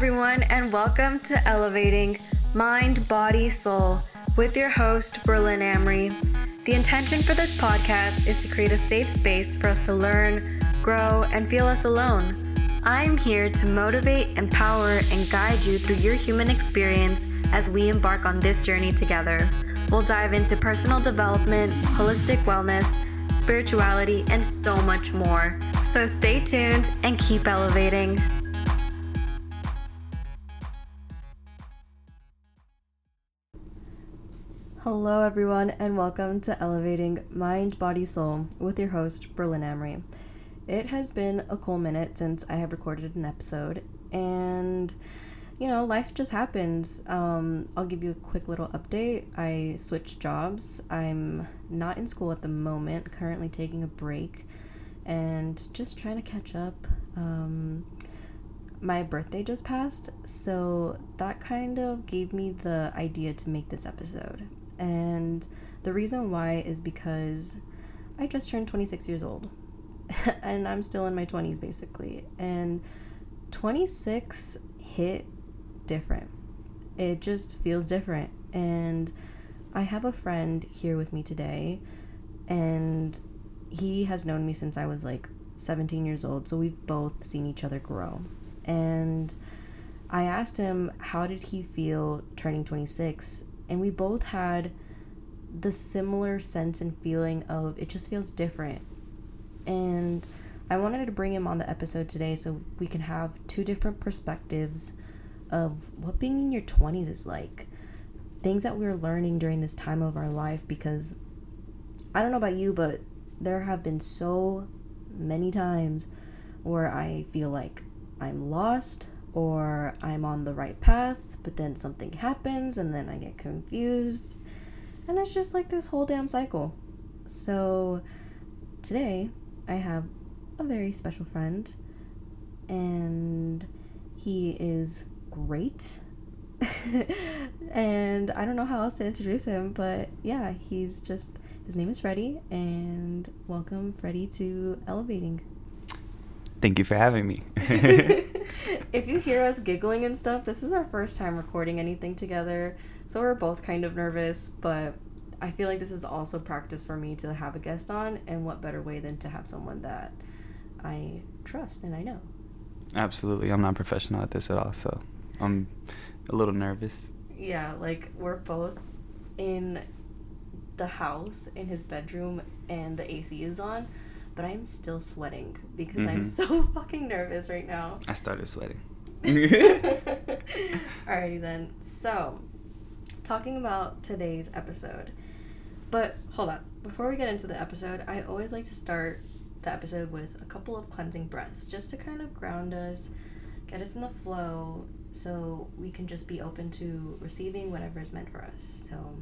everyone, and welcome to Elevating Mind, Body, Soul with your host, Berlin Amory. The intention for this podcast is to create a safe space for us to learn, grow, and feel less alone. I'm here to motivate, empower, and guide you through your human experience as we embark on this journey together. We'll dive into personal development, holistic wellness, spirituality, and so much more. So stay tuned and keep elevating. Hello, everyone, and welcome to Elevating Mind, Body, Soul with your host, Berlin Amory. It has been a cool minute since I have recorded an episode, and you know, life just happens. Um, I'll give you a quick little update. I switched jobs. I'm not in school at the moment, currently taking a break and just trying to catch up. Um, my birthday just passed, so that kind of gave me the idea to make this episode. And the reason why is because I just turned 26 years old and I'm still in my 20s basically. And 26 hit different. It just feels different. And I have a friend here with me today, and he has known me since I was like 17 years old. So we've both seen each other grow. And I asked him, how did he feel turning 26? And we both had the similar sense and feeling of it just feels different. And I wanted to bring him on the episode today so we can have two different perspectives of what being in your 20s is like. Things that we're learning during this time of our life because I don't know about you, but there have been so many times where I feel like I'm lost or I'm on the right path, but then something happens and then I get confused. And it's just like this whole damn cycle. So today I have a very special friend and he is great. and I don't know how else to introduce him, but yeah, he's just his name is Freddy, and welcome Freddy to Elevating. Thank you for having me. if you hear us giggling and stuff, this is our first time recording anything together, so we're both kind of nervous, but I feel like this is also practice for me to have a guest on, and what better way than to have someone that I trust and I know. Absolutely. I'm not professional at this at all, so I'm a little nervous. Yeah, like we're both in the house in his bedroom and the AC is on, but I'm still sweating because mm-hmm. I'm so fucking nervous right now. I started sweating. Alrighty then. So, talking about today's episode. But hold on. Before we get into the episode, I always like to start the episode with a couple of cleansing breaths just to kind of ground us, get us in the flow, so we can just be open to receiving whatever is meant for us. So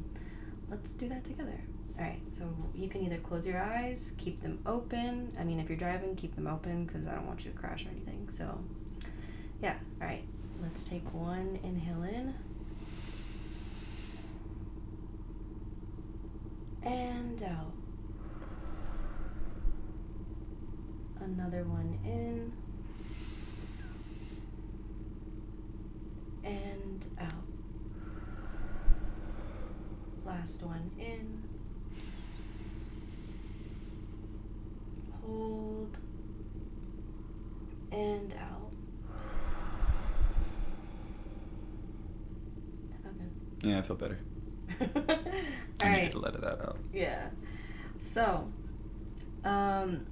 let's do that together. All right, so you can either close your eyes, keep them open. I mean, if you're driving, keep them open because I don't want you to crash or anything. So, yeah, all right, let's take one inhale in. And out. Another one in. and out. Last one in. Hold and out. Okay. Yeah, I feel better. I All needed to let that out. Yeah. So, um,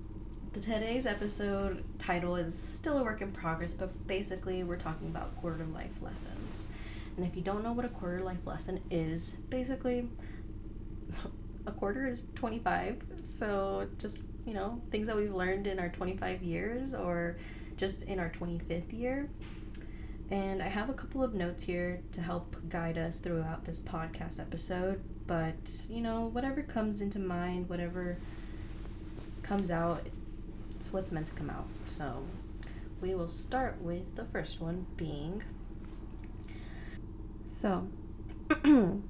the today's episode title is still a work in progress, but basically we're talking about quarter life lessons. And if you don't know what a quarter life lesson is, basically a quarter is 25. So just, you know, things that we've learned in our 25 years or just in our 25th year. And I have a couple of notes here to help guide us throughout this podcast episode. But, you know, whatever comes into mind, whatever comes out, it's what's meant to come out. So we will start with the first one being so being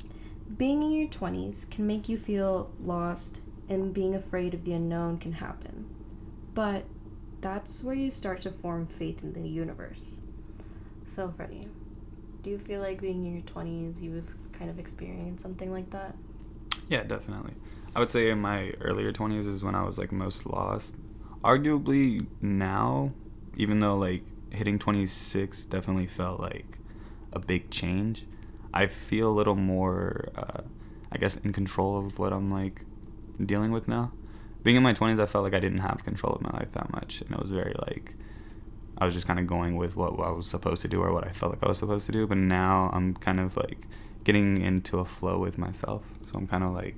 in your 20s can make you feel lost and being afraid of the unknown can happen. But that's where you start to form faith in the universe. So, Freddy, do you feel like being in your 20s, you've kind of experienced something like that? Yeah, definitely. I would say in my earlier 20s is when I was like most lost. Arguably now, even though like hitting 26 definitely felt like a big change, I feel a little more, uh, I guess, in control of what I'm like dealing with now. Being in my 20s, I felt like I didn't have control of my life that much. And it was very like, I was just kind of going with what I was supposed to do or what I felt like I was supposed to do. But now I'm kind of like getting into a flow with myself. So I'm kind of like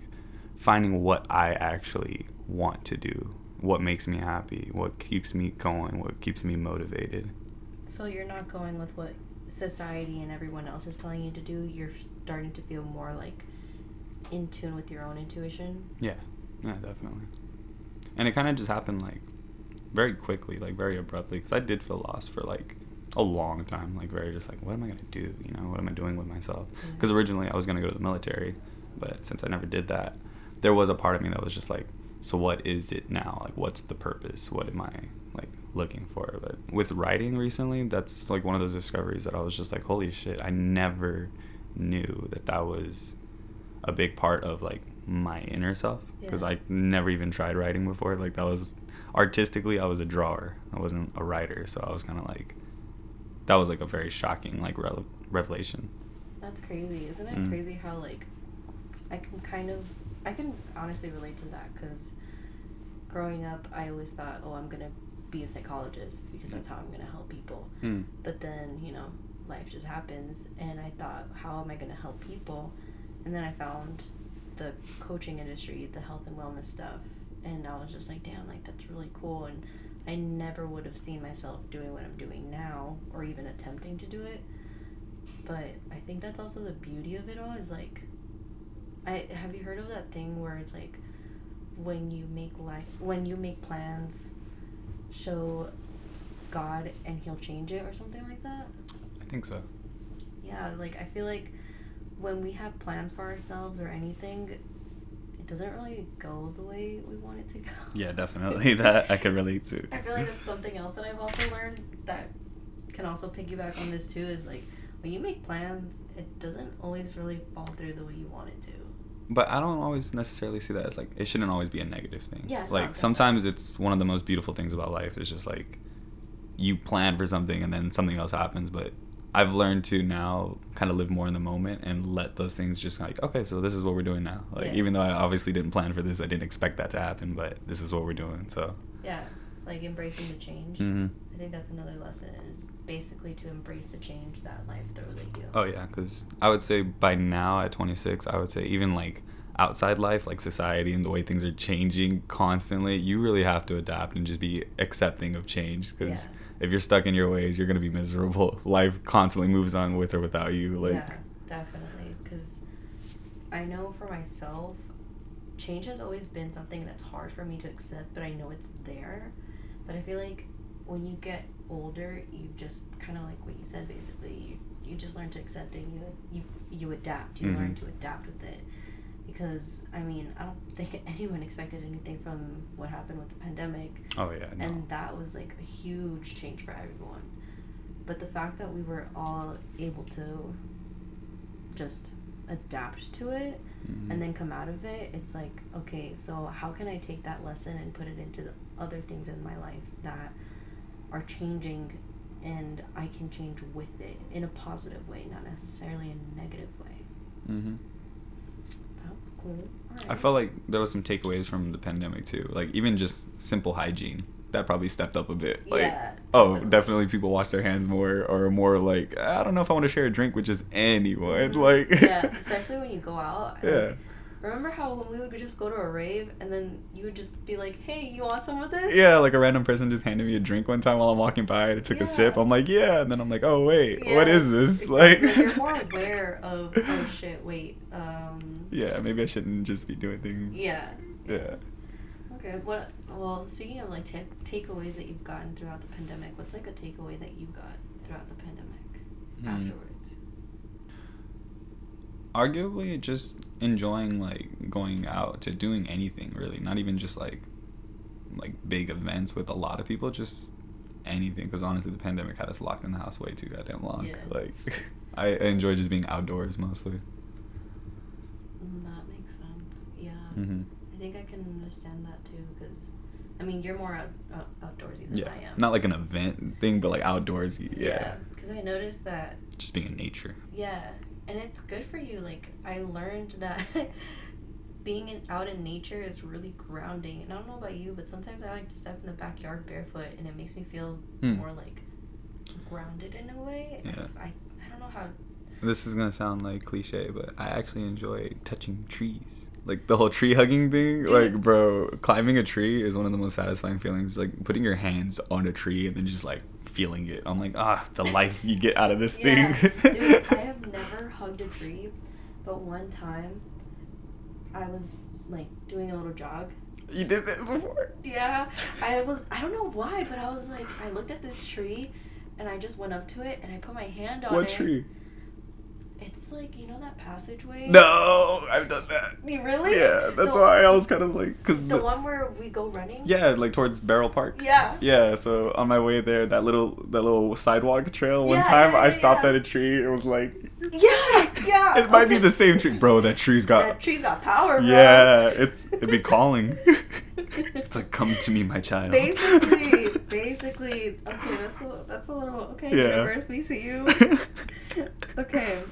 finding what I actually want to do, what makes me happy, what keeps me going, what keeps me motivated. So you're not going with what society and everyone else is telling you to do. You're starting to feel more like in tune with your own intuition. Yeah, yeah, definitely. And it kind of just happened like very quickly, like very abruptly, because I did feel lost for like a long time, like very just like, what am I gonna do? You know, what am I doing with myself? Because originally I was gonna go to the military, but since I never did that, there was a part of me that was just like, so what is it now? Like, what's the purpose? What am I like looking for? But with writing recently, that's like one of those discoveries that I was just like, holy shit, I never knew that that was a big part of like my inner self because Yeah. I never even tried writing before. Like that was artistically, I was a drawer. I wasn't a writer, so I was kind of like that was like a very shocking like rele- revelation. That's crazy, isn't it? Mm. Crazy how like I can kind of I can honestly relate to that because growing up, I always thought, oh, I'm gonna be a psychologist because that's how I'm gonna help people. Mm. But then you know, life just happens, and I thought, how am I gonna help people? And then I found the coaching industry, the health and wellness stuff, and I was just like, damn, like that's really cool. And I never would have seen myself doing what I'm doing now, or even attempting to do it. But I think that's also the beauty of it all is like, I have you heard of that thing where it's like, when you make life, when you make plans, show God and He'll change it or something like that. I think so. Yeah, like I feel like when we have plans for ourselves or anything, it doesn't really go the way we want it to go. Yeah, definitely. that I can relate to. I feel like that's something else that I've also learned that can also piggyback on this too is like when you make plans, it doesn't always really fall through the way you want it to. But I don't always necessarily see that as like it shouldn't always be a negative thing. Yeah, Like sometimes it's one of the most beautiful things about life is just like you plan for something and then something else happens. But I've learned to now kind of live more in the moment and let those things just like okay, so this is what we're doing now. Like Yeah. even though I obviously didn't plan for this, I didn't expect that to happen, but this is what we're doing. So. Yeah, like embracing the change. hmm I think that's another lesson is basically to embrace the change that life throws at you. Oh yeah, because I would say by now at 26, I would say even like outside life, like society and the way things are changing constantly, you really have to adapt and just be accepting of change. Because Yeah. If you're stuck in your ways, you're gonna be miserable. Life constantly moves on with or without you. Like, yeah, definitely. Because I know for myself, change has always been something that's hard for me to accept, but I know it's there. But I feel like when you get older, you just kind of like what you said. Basically, you you just learn to accept it. You you you adapt. You learn Mhm. to adapt with it. Because I mean, I don't think anyone expected anything from what happened with the pandemic. oh yeah, no. and that was like a huge change for everyone but the fact that we were all able to just adapt to it Mhm. and then come out of it it's like okay so how can i take that lesson and put it into the other things in my life that are changing and i can change with it in a positive way not necessarily in a negative way Mhm. Cool I felt like there was some takeaways from the pandemic too. Like even just simple hygiene that probably stepped up a bit. Like Yeah, oh, definitely. people wash their hands more or more like I don't know if I want to share a drink with just anyone. Mhm. Like yeah especially when you go out Yeah. like, Remember how when we would just go to a rave and then you would just be like, "Hey, you want some of this?" Yeah, like a random person just handed me a drink one time while I'm walking by. And I took a sip. I'm like, yeah, and then I'm like, oh wait, what is this? exactly. Like, you're more aware of oh shit, wait, um, yeah, maybe I shouldn't just be doing things. yeah. Yeah. Okay. What? Well, speaking of like ta takeaways that you've gotten throughout the pandemic, what's like a takeaway that you got throughout the pandemic Hmm. afterwards? Arguably, just enjoying like going out to doing anything really, not even just like like big events with a lot of people, just anything because honestly, the pandemic had us locked in the house way too goddamn long. Yeah. Like, I enjoy just being outdoors mostly. Mm, That makes sense. Yeah. hmm I think I can understand that too, because, I mean, you're more out, out, outdoorsy than Yeah, I am. not like an event thing, but like outdoorsy. Yeah, Because I noticed that, just being in nature. yeah, and it's good for you. Like, I learned that being in, out in nature is really grounding. And I don't know about you, but sometimes I like to step in the backyard barefoot, and it makes me feel Hmm. more like grounded in a way. Yeah. I, I don't know how. This is gonna sound like cliche, but I actually enjoy touching trees. Like the whole tree hugging thing. Like, bro, climbing a tree is one of the most satisfying feelings. Like putting your hands on a tree and then just like feeling it. I'm like, ah, the life you get out of this Yeah, thing. dude, I have never hugged a tree, but one time I was like doing a little jog. you did that before. Yeah, I was. I don't know why, but I was like, I looked at this tree, and I just went up to it and I put my hand on What it. What tree? It's like you know that passageway. No, I've done that. You really? Yeah, that's The- why I was kind of like, cause The one where we go running. Yeah, like towards Barrel Park. Yeah. Yeah, so on my way there, that little that little sidewalk trail. One Yeah, time, yeah, I stopped yeah. at a tree. It was like, Yeah, yeah. it might be the same tree, bro. That tree's got That tree's got power, bro. Yeah, it's it'd be calling. it's like, come to me, my child. basically, basically. Okay, that's a that's a little okay. Yeah. Universe, we see you. okay,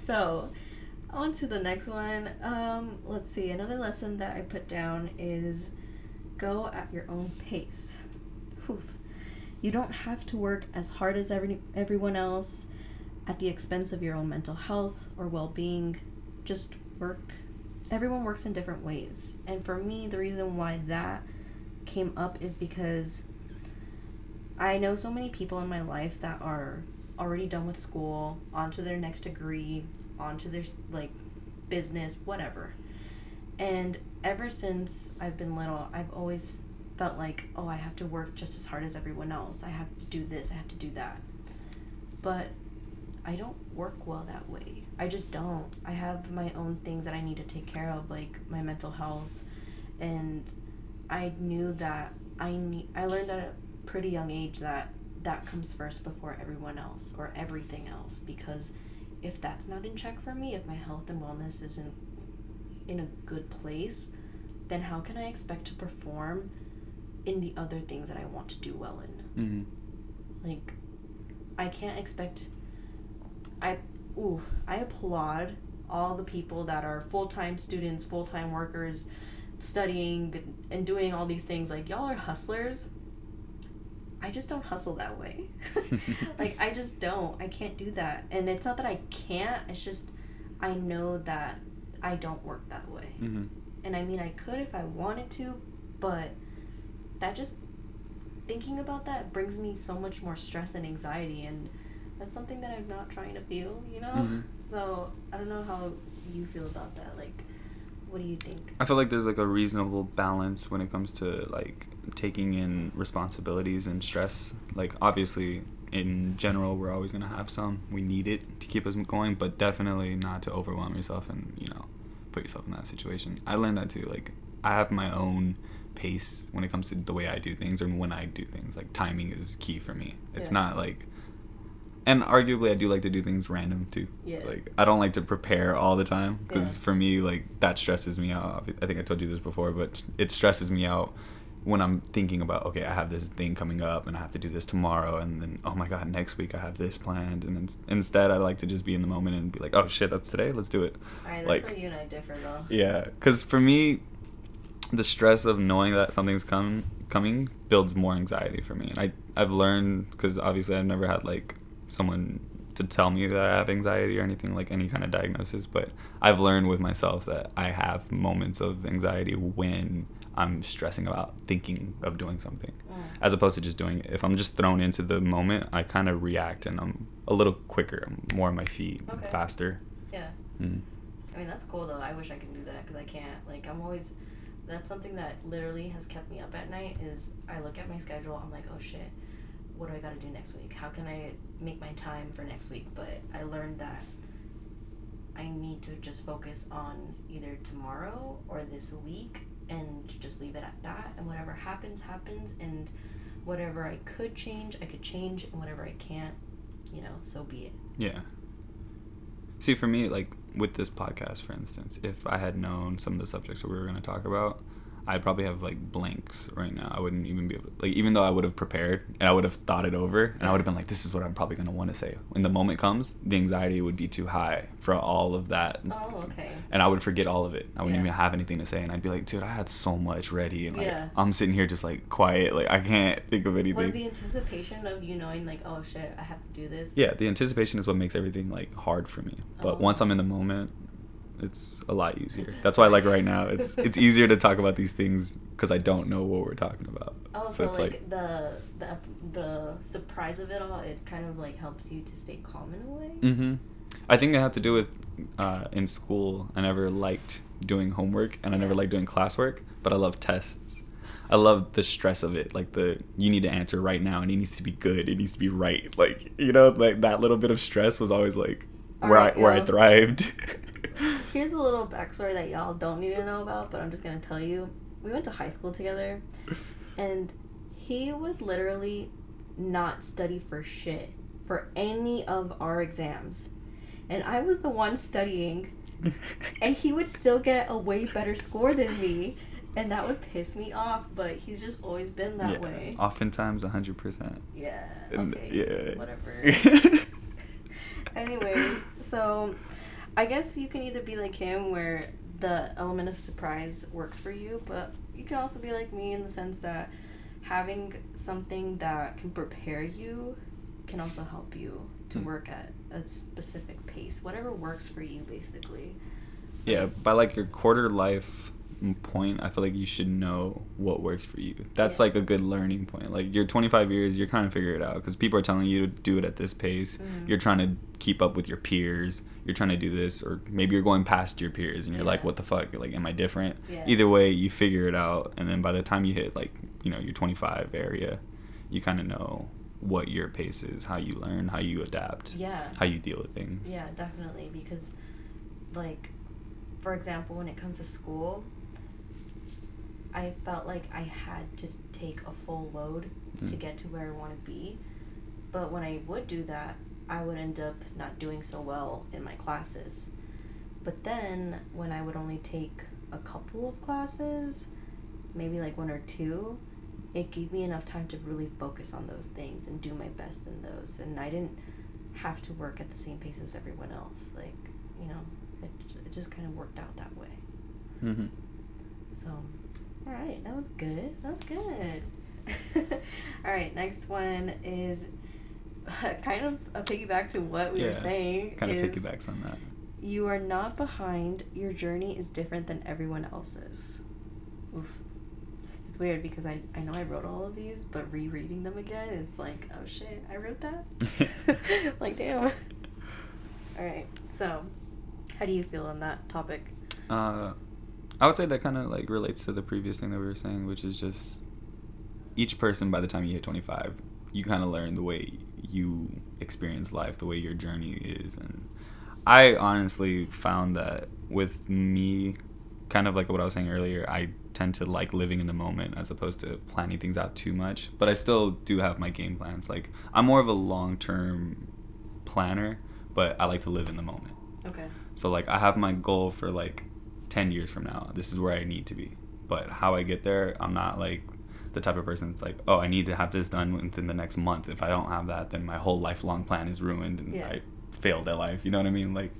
so on to the next one. Um, let's see. Another lesson that I put down is go at your own pace. Whew. You don't have to work as hard as every, everyone else at the expense of your own mental health or well being. Just work. Everyone works in different ways. And for me, the reason why that came up is because I know so many people in my life that are already done with school, on to their next degree, on to their like business, whatever. And ever since I've been little, I've always felt like, oh, I have to work just as hard as everyone else. I have to do this, I have to do that. But I don't work well that way. I just don't. I have my own things that I need to take care of, like my mental health. And I knew that I need I learned at a pretty young age that that comes first before everyone else or everything else because if that's not in check for me, if my health and wellness isn't in a good place, then how can I expect to perform in the other things that I want to do well in? hmm Like, I can't expect. I ooh, I applaud all the people that are full time students, full time workers, studying and doing all these things. Like y'all are hustlers. I just don't hustle that way. like I just don't. I can't do that. And it's not that I can't. It's just I know that I don't work that way. hmm And I mean, I could if I wanted to, but that just thinking about that brings me so much more stress and anxiety, and that's something that I'm not trying to feel, you know? Mhm. So I don't know how you feel about that. Like, what do you think? I feel like there's like a reasonable balance when it comes to like taking in responsibilities and stress. Like obviously in general we're always going to have some. We need it to keep us going, but definitely not to overwhelm yourself and, you know, put yourself in that situation. I learned that too. Like I have my own pace when it comes to the way I do things or when I do things. Like timing is key for me. It's Yeah. not like and arguably I do like to do things random too. Yeah. Like I don't like to prepare all the time because Yeah. for me like that stresses me out. I think I told you this before, but it stresses me out when I'm thinking about okay, I have this thing coming up and I have to do this tomorrow and then oh my god, next week I have this planned and then instead I like to just be in the moment and be like, "Oh shit, that's today. Let's do it." Alright, that's like- you and I differ, though. Yeah, cuz for me the stress of knowing that something's come coming builds more anxiety for me. And I I've learned cuz obviously I've never had like someone to tell me that I have anxiety or anything like any kind of diagnosis, but I've learned with myself that I have moments of anxiety when I'm stressing about thinking of doing something Mm. as opposed to just doing it. If I'm just thrown into the moment, I kind of react and I'm a little quicker, I'm more on my feet, Okay. faster. Yeah. Mm. I mean, that's cool, though. I wish I could do that because I can't. Like, I'm always. That's something that literally has kept me up at night is I look at my schedule, I'm like, oh shit, what do I gotta do next week? How can I make my time for next week? But I learned that I need to just focus on either tomorrow or this week and just leave it at that. And whatever happens, happens. And whatever I could change, I could change, and whatever I can't, you know, so be it. Yeah. See, for me, like with this podcast, for instance, if I had known some of the subjects that we were going to talk about, I'd probably have like blanks right now. I wouldn't even be able to, like, even though I would have prepared and I would have thought it over and I would have been like, this is what I'm probably going to want to say. When the moment comes, the anxiety would be too high for all of that. Oh, okay. And I would forget all of it. I wouldn't Yeah. even have anything to say. And I'd be like, dude, I had so much ready. And like, Yeah. I'm sitting here just like quiet. Like, I can't think of anything. Was the anticipation of you knowing, like, oh shit, I have to do this? yeah, the anticipation is what makes everything like hard for me. But Oh. once I'm in the moment, it's a lot easier. That's why like right now it's it's easier to talk about these things because I don't know what we're talking about. Oh, so, like, the the the surprise of it all, it kind of like helps you to stay calm in a way. hmm I think it had to do with uh, in school. I never liked doing homework and I never liked doing classwork, but I love tests. I love the stress of it. Like the you need to answer right now and it needs to be good. It needs to be right. Like you know, like that little bit of stress was always like where Alright, I where I thrived. Here's a little backstory that y'all don't need to know about, but I'm just gonna tell you. We went to high school together, and he would literally not study for shit for any of our exams, and I was the one studying, and he would still get a way better score than me, and that would piss me off. But he's just always been that yeah, way. Oftentimes, hundred percent. Yeah. Okay. yeah. Whatever. Anyways, so I guess you can either be like him where the element of surprise works for you, but you can also be like me in the sense that having something that can prepare you can also help you to Hmm. work at a specific pace. Whatever works for you basically. yeah, by like your quarter life point, I feel like you should know what works for you. That's Yeah. like a good learning point. Like you're 25 years, you're kind of figure it out because people are telling you to do it at this pace. Mhm. You're trying to keep up with your peers. You're trying to do this, or maybe you're going past your peers and you're like, what the fuck? Like, am I different? Yes. Either way, you figure it out, and then by the time you hit like you know your 25 area, you kind of know what your pace is, how you learn, how you adapt, Yeah. how you deal with things. Yeah, definitely. Because, like, for example, when it comes to school, I felt like I had to take a full load to Mm. get to where I want to be. But when I would do that, I would end up not doing so well in my classes. But then when I would only take a couple of classes, maybe like one or two, it gave me enough time to really focus on those things and do my best in those. And I didn't have to work at the same pace as everyone else. Like, you know, it, it just kind of worked out that way. hmm So, all right, that was good. That was good. all right, next one is kind of a piggyback to what we were saying. Kind of piggybacks on that. You are not behind. Your journey is different than everyone else's. Oof. It's weird because I, I know I wrote all of these, but rereading them again, it's like, oh shit, I wrote that? like, damn. All right, so how do you feel on that topic? Uh, I would say that kind of like relates to the previous thing that we were saying, which is just each person by the time you hit 25, you kind of learn the way you experience life, the way your journey is. And I honestly found that with me, kind of like what I was saying earlier, I tend to like living in the moment as opposed to planning things out too much. But I still do have my game plans. Like, I'm more of a long term planner, but I like to live in the moment. Okay. So like I have my goal for like 10 years from now. This is where I need to be. But how I get there, I'm not like the type of person that's like, "Oh, I need to have this done within the next month. If I don't have that, then my whole lifelong plan is ruined and Yeah. I failed at life." You know what I mean? Like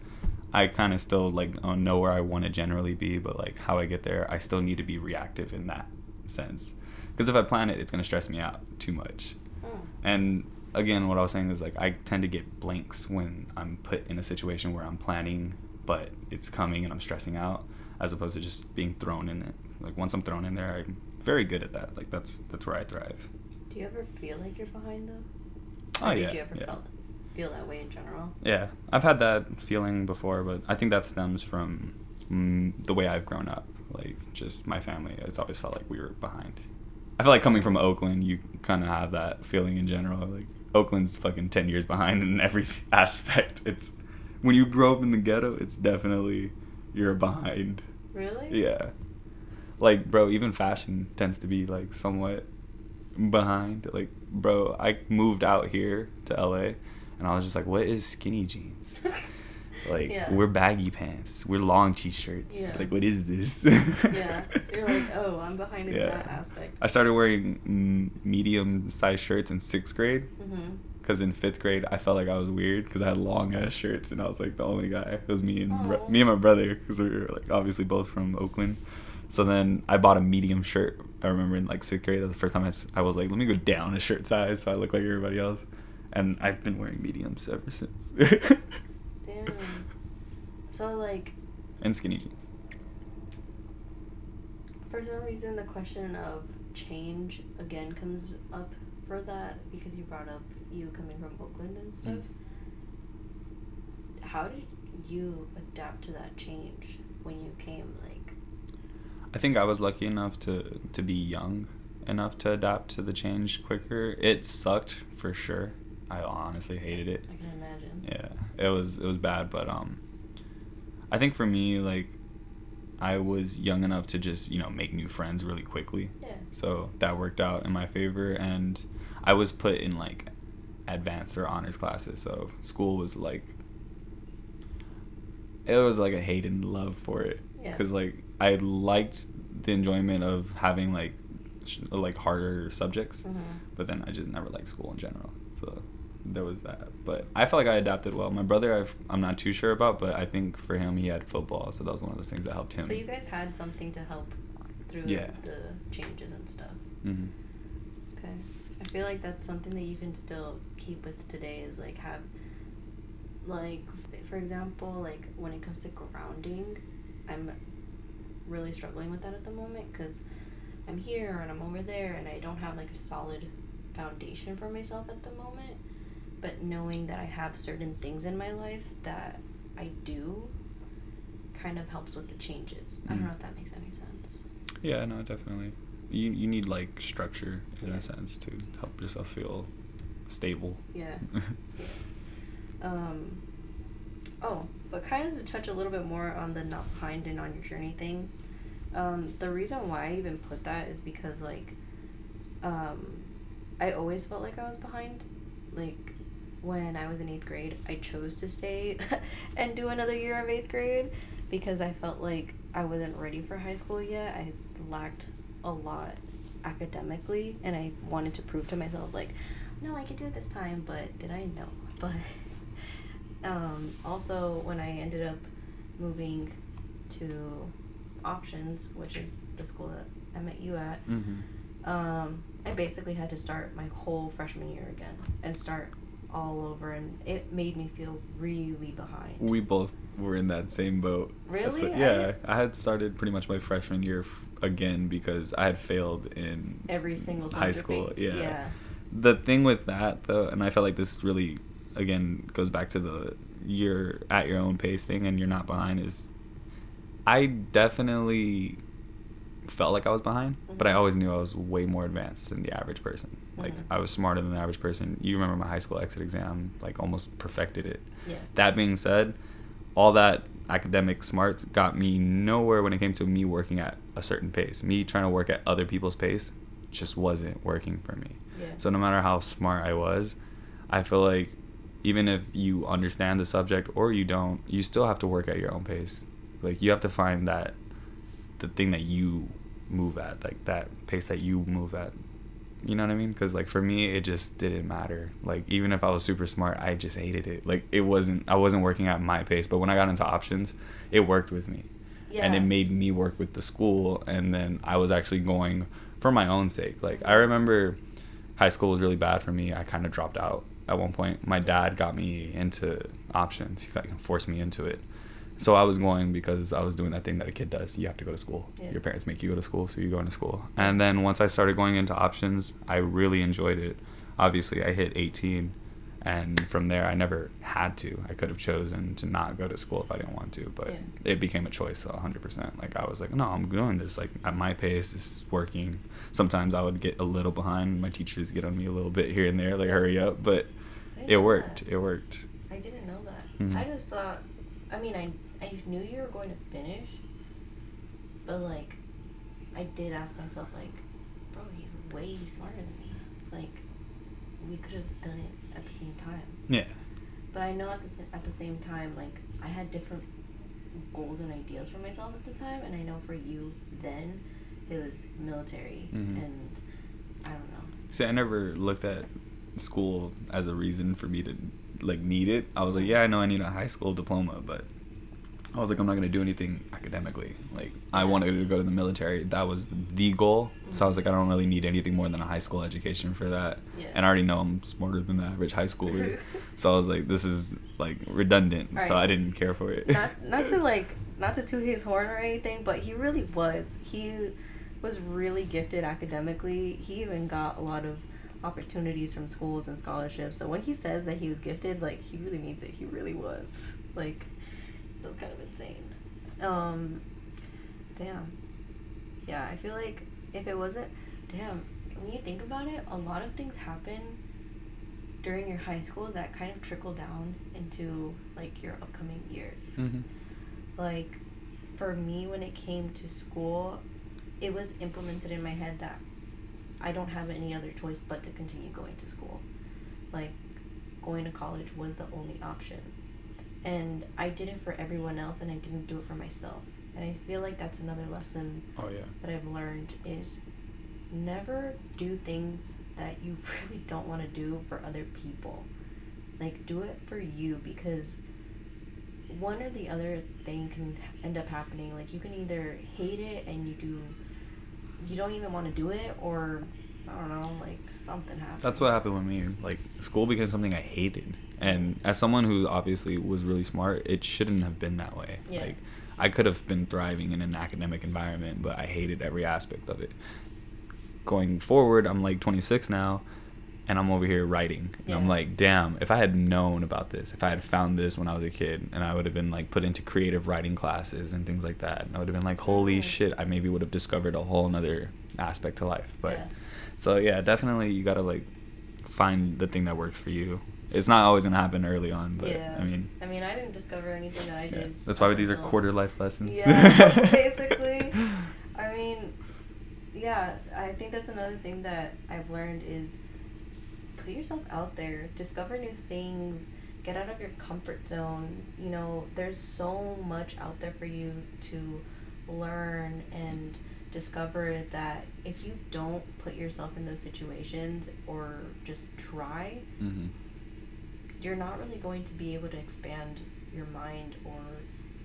I kind of still like know where I want to generally be, but like how I get there, I still need to be reactive in that sense. Because if I plan it, it's going to stress me out too much. Mm. And again, what I was saying is like I tend to get blanks when I'm put in a situation where I'm planning, but it's coming and I'm stressing out, as opposed to just being thrown in it. Like once I'm thrown in there, I'm very good at that. Like that's that's where I thrive. Do you ever feel like you're behind though? Oh Or yeah, Did you ever yeah. feel, feel that way in general? Yeah, I've had that feeling before, but I think that stems from mm, the way I've grown up. Like just my family, it's always felt like we were behind. I feel like coming from Oakland, you kind of have that feeling in general. Like Oakland's fucking ten years behind in every aspect. It's when you grow up in the ghetto, it's definitely you're behind. Really? Yeah, like bro, even fashion tends to be like somewhat behind. Like, bro, I moved out here to LA, and I was just like, what is skinny jeans? Like Yeah. we're baggy pants, we're long t-shirts. Yeah. Like what is this? yeah. You're like, oh, I'm behind in Yeah. that aspect. I started wearing mm, medium-sized shirts in sixth grade Mm-hmm. because in fifth grade I felt like I was weird because I had long ass shirts and I was like the only guy. It was me and bro- me and my brother because we were like obviously both from Oakland. So then I bought a medium shirt. I remember in like sixth grade, that was the first time I, I was like, let me go down a shirt size so I look like everybody else. And I've been wearing mediums ever since. Damn. So like, and skinny jeans. for some reason, the question of change again comes up for that because you brought up you coming from Oakland and mm. stuff. How did you adapt to that change when you came? Like, I think I was lucky enough to to be young enough to adapt to the change quicker. It sucked for sure. I honestly hated it. I can imagine. Yeah, it was it was bad, but um, I think for me like, I was young enough to just you know make new friends really quickly. Yeah. So that worked out in my favor, and I was put in like advanced or honors classes. So school was like, it was like a hate and love for it. Yeah. Because like I liked the enjoyment of having like sh- like harder subjects, Mhm. but then I just never liked school in general. So there was that. But I felt like I adapted well. My brother, I've, I'm not too sure about, but I think for him he had football, so that was one of those things that helped him. So you guys had something to help through Yeah. the changes and stuff. hmm Okay. I feel like that's something that you can still keep with today is like have like for example, like when it comes to grounding, I'm really struggling with that at the moment cuz I'm here and I'm over there and I don't have like a solid foundation for myself at the moment. But knowing that I have certain things in my life that I do kind of helps with the changes. I don't Mhm. know if that makes any sense. Yeah, no, definitely. You you need like structure in Yeah. a sense to help yourself feel stable. Yeah. Yeah. Um, oh, but kind of to touch a little bit more on the not behind and on your journey thing. Um, the reason why I even put that is because like, um, I always felt like I was behind. Like, when I was in eighth grade, I chose to stay and do another year of eighth grade because I felt like I wasn't ready for high school yet. I lacked a lot academically, and I wanted to prove to myself like, no, I can do it this time. But did I? know? But um, also, when I ended up moving to options, which is the school that I met you at, mm-hmm. um, I basically had to start my whole freshman year again and start all over, and it made me feel really behind. We both were in that same boat. Really? Yeah, didn't- I had started pretty much my freshman year f- again because I had failed in Every single high school. Yeah. yeah. The thing with that though, and I felt like this really again goes back to the you're at your own pace thing and you're not behind is I definitely felt like I was behind, but I Mhm. always knew I was way more advanced than the average person. Like Mhm. I was smarter than the average person. You remember my high school exit exam, like almost perfected it. Yeah. That being said, all that academic smarts got me nowhere when it came to me working at a certain pace. Me trying to work at other people's pace just wasn't working for me. Yeah. So no matter how smart I was, I feel like even if you understand the subject or you don't, you still have to work at your own pace. Like you have to find that the thing that you move at, like that pace that you move at. You know what I mean? Because like for me, it just didn't matter. Like even if I was super smart, I just hated it. Like it wasn't. I wasn't working at my pace. But when I got into options, it worked with me, and it made me work with the school. And then I was actually going for my own sake. Like I remember, high school was really bad for me. I kind of dropped out at one point. My dad got me into options. He like forced me into it. So I was going because I was doing that thing that a kid does. You have to go to school. Yeah. Your parents make you go to school, so you go into school. And then once I started going into options, I really enjoyed it. Obviously, I hit 18, and from there, I never had to. I could have chosen to not go to school if I didn't want to, but Yeah. it became a choice 100%. Like I was like, no, I'm doing this like at my pace. This is working. Sometimes I would get a little behind. My teachers get on me a little bit here and there, like hurry up, but it worked. that. It worked. I didn't know that. Mhm. I just thought, I mean, I I knew you were going to finish, but like, I did ask myself like, bro, he's way smarter than me. like we could have done it at the same time. Yeah. But I know at the at the same time, like I had different goals and ideas for myself at the time, and I know for you then, it was military, Mhm. and I don't know. See, I never looked at school as a reason for me to like need it. I was like, yeah, I know I need a high school diploma, but I was like, I'm not gonna do anything academically. Like, I wanted to go to the military. That was the goal. So I was like, I don't really need anything more than a high school education for that. Yeah. And I already know I'm smarter than the average high schooler. so I was like, this is like redundant. So I didn't care for it. not not to like not to toot his horn or anything, but he really was. He was really gifted academically. He even got a lot of opportunities from schools and scholarships. So when he says that he was gifted, like he really means it. He really was. Like that's kind of insane. Um damn. Yeah, I feel like if it wasn't damn, when you think about it, a lot of things happen during your high school that kind of trickle down into like your upcoming years. hmm Like for me when it came to school, it was implemented in my head that I don't have any other choice but to continue going to school. Like going to college was the only option. And I did it for everyone else and I didn't do it for myself. And I feel like that's another lesson Oh yeah. that I've learned is never do things that you really don't want to do for other people. Like do it for you because one or the other thing can end up happening. Like you can either hate it and you do you don't even want to do it or I don't know, like something happened. That's what happened with me. Like school became something I hated, and as someone who obviously was really smart, it shouldn't have been that way. Yeah. Like I could have been thriving in an academic environment, but I hated every aspect of it. Going forward, I'm like 26 now, and I'm over here writing, and I'm like, damn, if I had known about this, if I had found this when I was a kid, and I would have been like put into creative writing classes and things like that, and I would have been like, holy shit, I maybe would have discovered a whole nother aspect to life, but. Yeah. So yeah, definitely you gotta like find the thing that works for you. It's not always gonna happen early on, but yeah. I mean, I mean, I didn't discover anything that I yeah. did. that's why these are quarter life lessons. Yeah, basically. I mean, yeah, I think that's another thing that I've learned is put yourself out there, discover new things, get out of your comfort zone. You know, there's so much out there for you to learn and discover that if you don't put yourself in those situations or just try, hmm you're not really going to be able to expand your mind or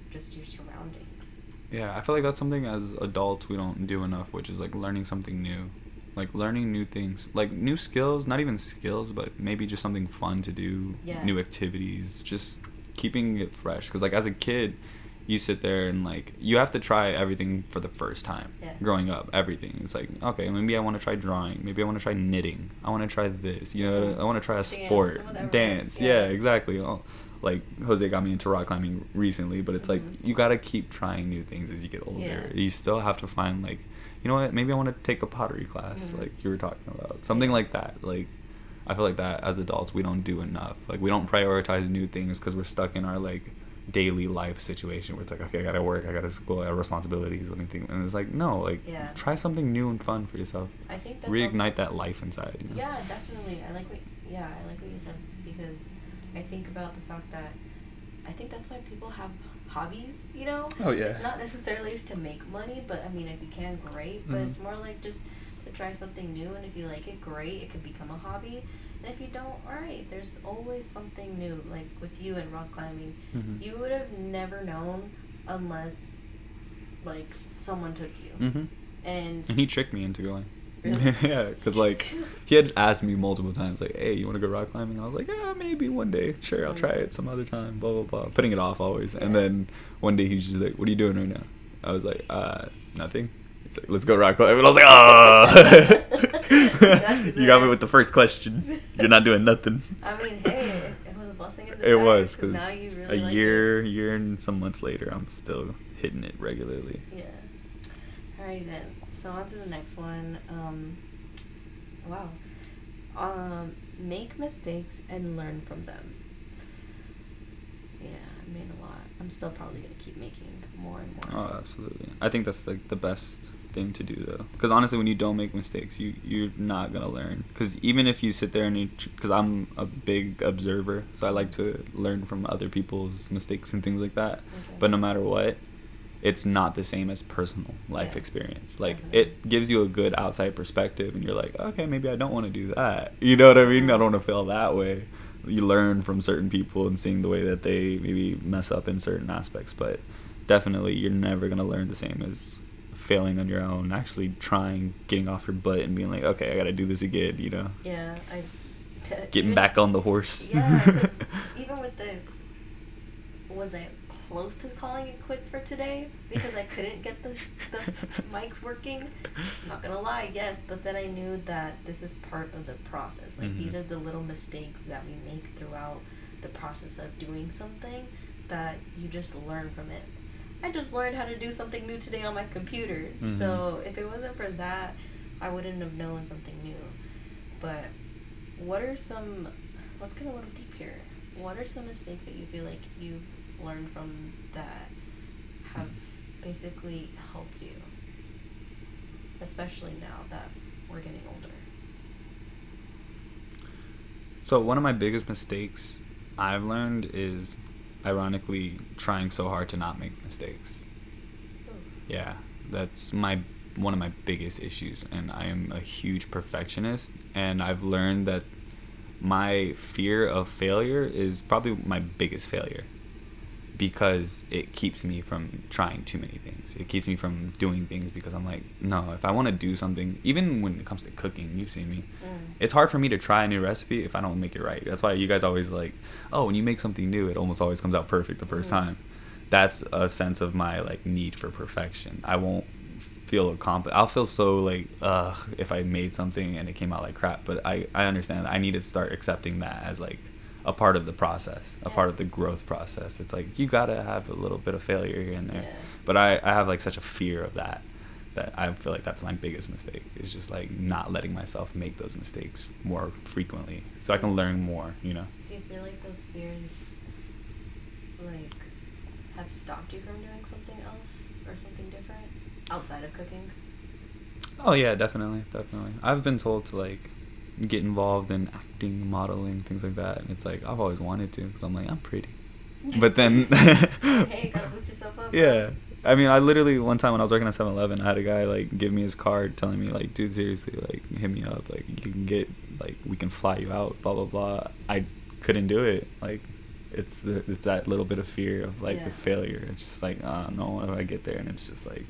just your surroundings. Yeah, I feel like that's something as adults we don't do enough, which is like learning something new, like learning new things, like new skills. Not even skills, but maybe just something fun to do, Yeah. new activities, just keeping it fresh. Because like as a kid, you sit there and like you have to try everything for the first time. Yeah. Growing up, everything. It's like okay, maybe I want to try drawing. Maybe I want to try knitting. I want to try this. You know, I want to try a Dance, sport, dance. Yeah. Yeah, exactly. Oh, Like Jose got me into rock climbing recently, but it's like Mhm. you gotta keep trying new things as you get older. Yeah. You still have to find like, you know what? Maybe I want to take a pottery class, Mhm. like you were talking about, something like that. Like, I feel like that as adults we don't do enough. Like we don't prioritize new things because we're stuck in our like daily life situation where it's like, okay, I gotta work, I gotta school, I have responsibilities, anything, and it's like, no, like Yeah. try something new and fun for yourself. I think that Reignite that life inside. You know? Yeah, definitely. I like what yeah, I like what you said because I think about the fact that I think that's why people have hobbies, you know? Oh, yeah. It's not necessarily to make money, but I mean if you can great, but Mhm. it's more like just to try something new and if you like it great, it could become a hobby. And if you don't, alright, there's always something new. Like with you and rock climbing. Mhm. You would have never known unless like someone took you. Mhm. And And he tricked me into going. Really? yeah, because like he had asked me multiple times, like, "Hey, you want to go rock climbing?" I was like, "Yeah, maybe one day. Sure, I'll try it some other time." Blah blah blah, putting it off always. And then one day he's just like, "What are you doing right now?" I was like, "Uh, nothing." He's like, "Let's go rock climbing." And I was like, "Oh." you got me with the first question. You're not doing nothing. I mean, hey, it was a blessing in. It was because you a like year, It. year and some months later, I'm still hitting it regularly. Yeah. Alrighty then. So on to the next one. Um, wow. Um, make mistakes and learn from them. Yeah, I made a lot. I'm still probably gonna keep making more and more. Oh, absolutely. I think that's like the best thing to do though, because honestly, when you don't make mistakes, you you're not gonna learn. Because even if you sit there and you, because I'm a big observer, so I like to learn from other people's mistakes and things like that. Okay. But no matter what, it's not the same as personal life Yeah. experience. Like Definitely. it gives you a good outside perspective, and you're like, okay, maybe I don't want to do that. You know what I mean? I don't want to feel that way. You learn from certain people and seeing the way that they maybe mess up in certain aspects, but definitely you're never gonna learn the same as failing on your own. Actually trying, getting off your butt, and being like, okay, I gotta do this again. You know, Yeah, I. getting even- back on the horse. Yeah, even with this, was I close to calling it quits for today because I couldn't get the the mics working? I'm not gonna lie, yes, but then I knew that this is part of the process. Like these Mhm. are the little mistakes that we make throughout the process of doing something that you just learn from it. I just learned how to do something new today on my computer. Mhm. So if it wasn't for that, I wouldn't have known something new. But what are some let's get a little deep here. What are some mistakes that you feel like you've learned from that have basically helped you? Especially now that we're getting older. So one of my biggest mistakes I've learned is ironically trying so hard to not make mistakes. Yeah, that's my one of my biggest issues and I am a huge perfectionist and I've learned that my fear of failure is probably my biggest failure because it keeps me from trying too many things. It keeps me from doing things because I'm like, no, if I want to do something, even when it comes to cooking, you've seen me. Mm. It's hard for me to try a new recipe if I don't make it right. That's why you guys always like, oh, when you make something new, it almost always comes out perfect the first Mhm. time. That's a sense of my like need for perfection. I won't feel accomplished. I'll feel so like ugh if I made something and it came out like crap. But I I understand. I need to start accepting that as like a part of the process, a part of the growth process. It's like you gotta have a little bit of failure here and there. Yeah. But I I have like such a fear of that that I feel like that's my biggest mistake is just like not letting myself make those mistakes more frequently so I can learn more. You know. Do you feel like those fears like have stopped you from doing something else or something different outside of cooking? Oh yeah, definitely, definitely. I've been told to like get involved in acting, modeling, things like that, and it's like I've always wanted to because I'm like I'm pretty. But then, hey, gotta boost yourself up. yeah. I mean, I literally one time when I was working at 7-Eleven, I had a guy like give me his card, telling me like, "Dude, seriously, like hit me up, like you can get like we can fly you out, blah blah blah." I couldn't do it. Like, it's it's that little bit of fear of like Yeah. the failure. It's just like, oh no, if I get there, and it's just like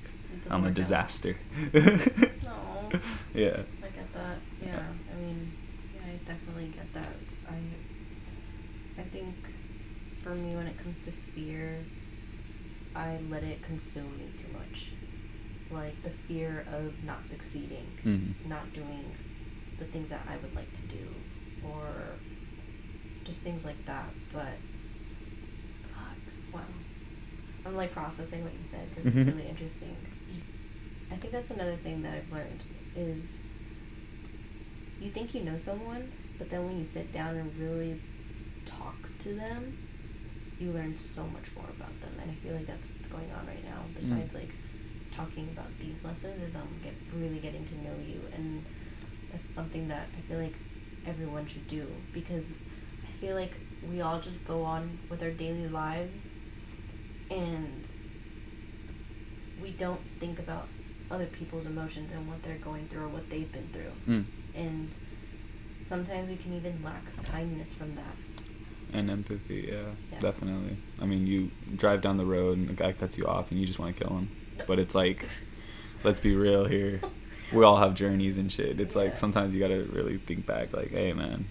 I'm a disaster. Yeah. I get that. Yeah. Yeah. I mean, yeah, I definitely get that. I I think for me when it comes to fear, I let it consume me too much. Like the fear of not succeeding, Mhm. not doing the things that I would like to do or just things like that, but fuck, wow. I'm like processing what you said because Mhm. it's really interesting. I think that's another thing that I've learned is you think you know someone, but then when you sit down and really talk to them, you learn so much more about them. And I feel like that's what's going on right now. Besides like talking about these lessons, is um get really getting to know you, and that's something that I feel like everyone should do because I feel like we all just go on with our daily lives and we don't think about other people's emotions and what they're going through or what they've been through. Mm. And sometimes we can even lack kindness from that. And empathy, yeah, Yeah. definitely. I mean, you drive down the road and the guy cuts you off and you just want to kill him. But it's like, let's be real here. We all have journeys and shit. It's Yeah. like sometimes you gotta really think back, like, hey man,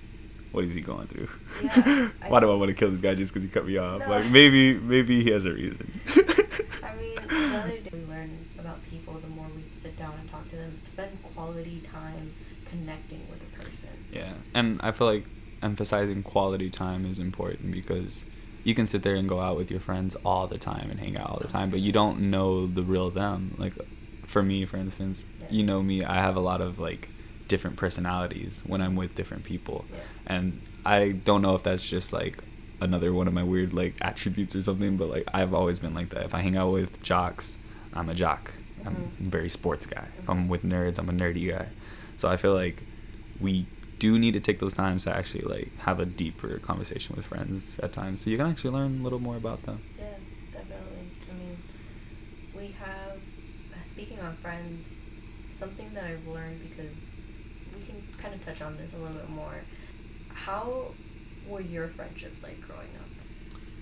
what is he going through? Yeah, Why do I want to kill this guy just because he cut me off? No. Like maybe, maybe he has a reason. I mean, the other day we learn about people the more we sit down and talk to them, spend quality time connecting with a person. Yeah, and I feel like emphasizing quality time is important because you can sit there and go out with your friends all the time and hang out all the time, but you don't know the real them. Like for me, for instance, Yeah. you know me, I have a lot of like different personalities when I'm with different people. Yeah. And I don't know if that's just like another one of my weird like attributes or something, but like I've always been like that. If I hang out with jocks, I'm a jock. I'm Mhm. a very sports guy. If I'm with nerds, I'm a nerdy guy. So I feel like we do need to take those times to actually like have a deeper conversation with friends at times, so you can actually learn a little more about them. Yeah, definitely. I mean, we have, uh, speaking on friends, something that I've learned because we can kind of touch on this a little bit more. How were your friendships like growing up?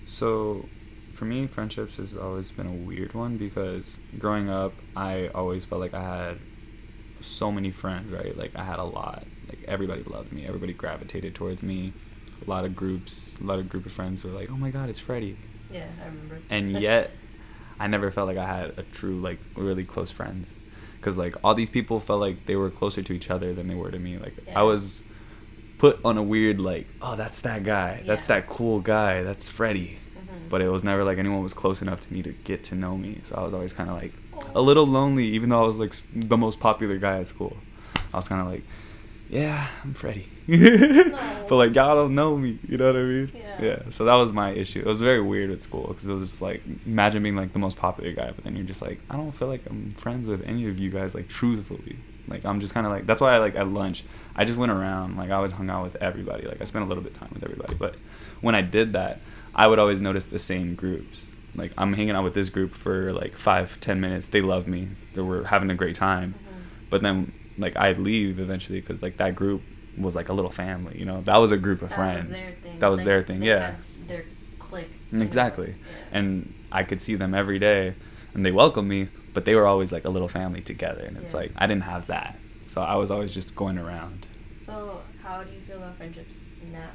So, for me, friendships has always been a weird one because growing up, I always felt like I had so many friends, right? Like, I had a lot. Like, everybody loved me, everybody gravitated towards me. A lot of groups, a lot of group of friends were like, oh my god, it's Freddy. Yeah, I remember. And yet, I never felt like I had a true, like, really close friends. Because, like, all these people felt like they were closer to each other than they were to me. Like, Yeah. I was put on a weird, like, oh, that's that guy. That's that cool guy. That's Freddy Mhm. but it was never like anyone was close enough to me to get to know me. So I was always kind of like. A little lonely, even though I was like the most popular guy at school. I was kind of like, yeah, I'm Freddy, No. but like y'all don't know me. You know what I mean? Yeah. So that was my issue. It was very weird at school because it was just like imagine being like the most popular guy, but then you're just like I don't feel like I'm friends with any of you guys. Like truthfully, like I'm just kind of like that's why I like at lunch I just went around like I always hung out with everybody. Like I spent a little bit of time with everybody, but when I did that, I would always notice the same groups. Like I'm hanging out with this group for like five, ten minutes. They love me. They were having a great time. Mhm. But then like I'd leave eventually because like that group was like a little family. You know, that was a group of That friends. was their thing. That was Like, their thing. they Yeah. Their clique. Exactly. Yeah. And I could see them every day and they welcomed me, but they were always like a little family together. And it's Yeah. like, I didn't have that. So I was always just going around. So, how do you feel about friendships now?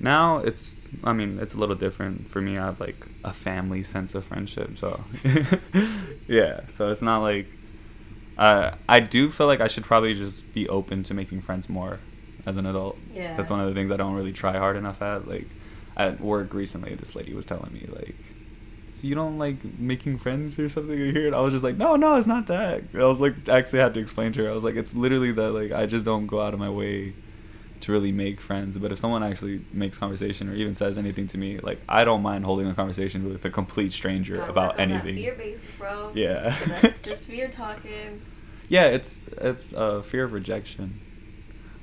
Now it's, I mean, it's a little different for me. I have like a family sense of friendship. So, yeah. So it's not like, uh, I do feel like I should probably just be open to making friends more as an adult. Yeah. That's one of the things I don't really try hard enough at. Like, at work recently, this lady was telling me, like, so you don't like making friends or something here? And I was just like, no, no, it's not that. I was like, actually had to explain to her. I was like, it's literally that, like, I just don't go out of my way to really make friends. But if someone actually makes conversation or even says anything to me, like, I don't mind holding a conversation with a complete stranger gotta about work on that anything. Fear based, bro. Yeah. That's just fear talking. Yeah, it's it's uh, fear of rejection.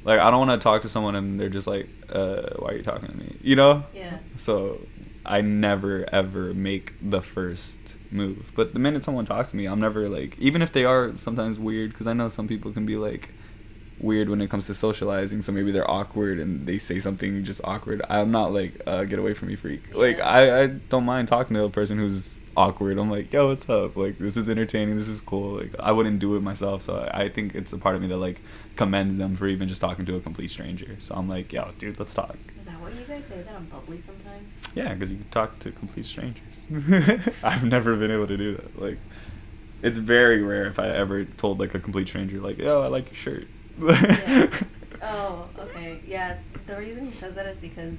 Like I don't want to talk to someone and they're just like, uh, "Why are you talking to me?" You know. Yeah. So I never ever make the first move. But the minute someone talks to me, I'm never like, even if they are sometimes weird, because I know some people can be like weird when it comes to socializing. So maybe they're awkward and they say something just awkward. I'm not like, uh, get away from me, freak. Like I, I don't mind talking to a person who's awkward. I'm like, yo, what's up? Like this is entertaining. This is cool. Like I wouldn't do it myself. So I, I think it's a part of me that like commends them for even just talking to a complete stranger. So I'm like, yo, dude, let's talk. Is that what you guys say that I'm bubbly sometimes? Yeah, because you can talk to complete strangers. I've never been able to do that. Like, it's very rare if I ever told like a complete stranger, like, "Yo, I like your shirt." Yeah. Oh, okay. Yeah, the reason he says that is because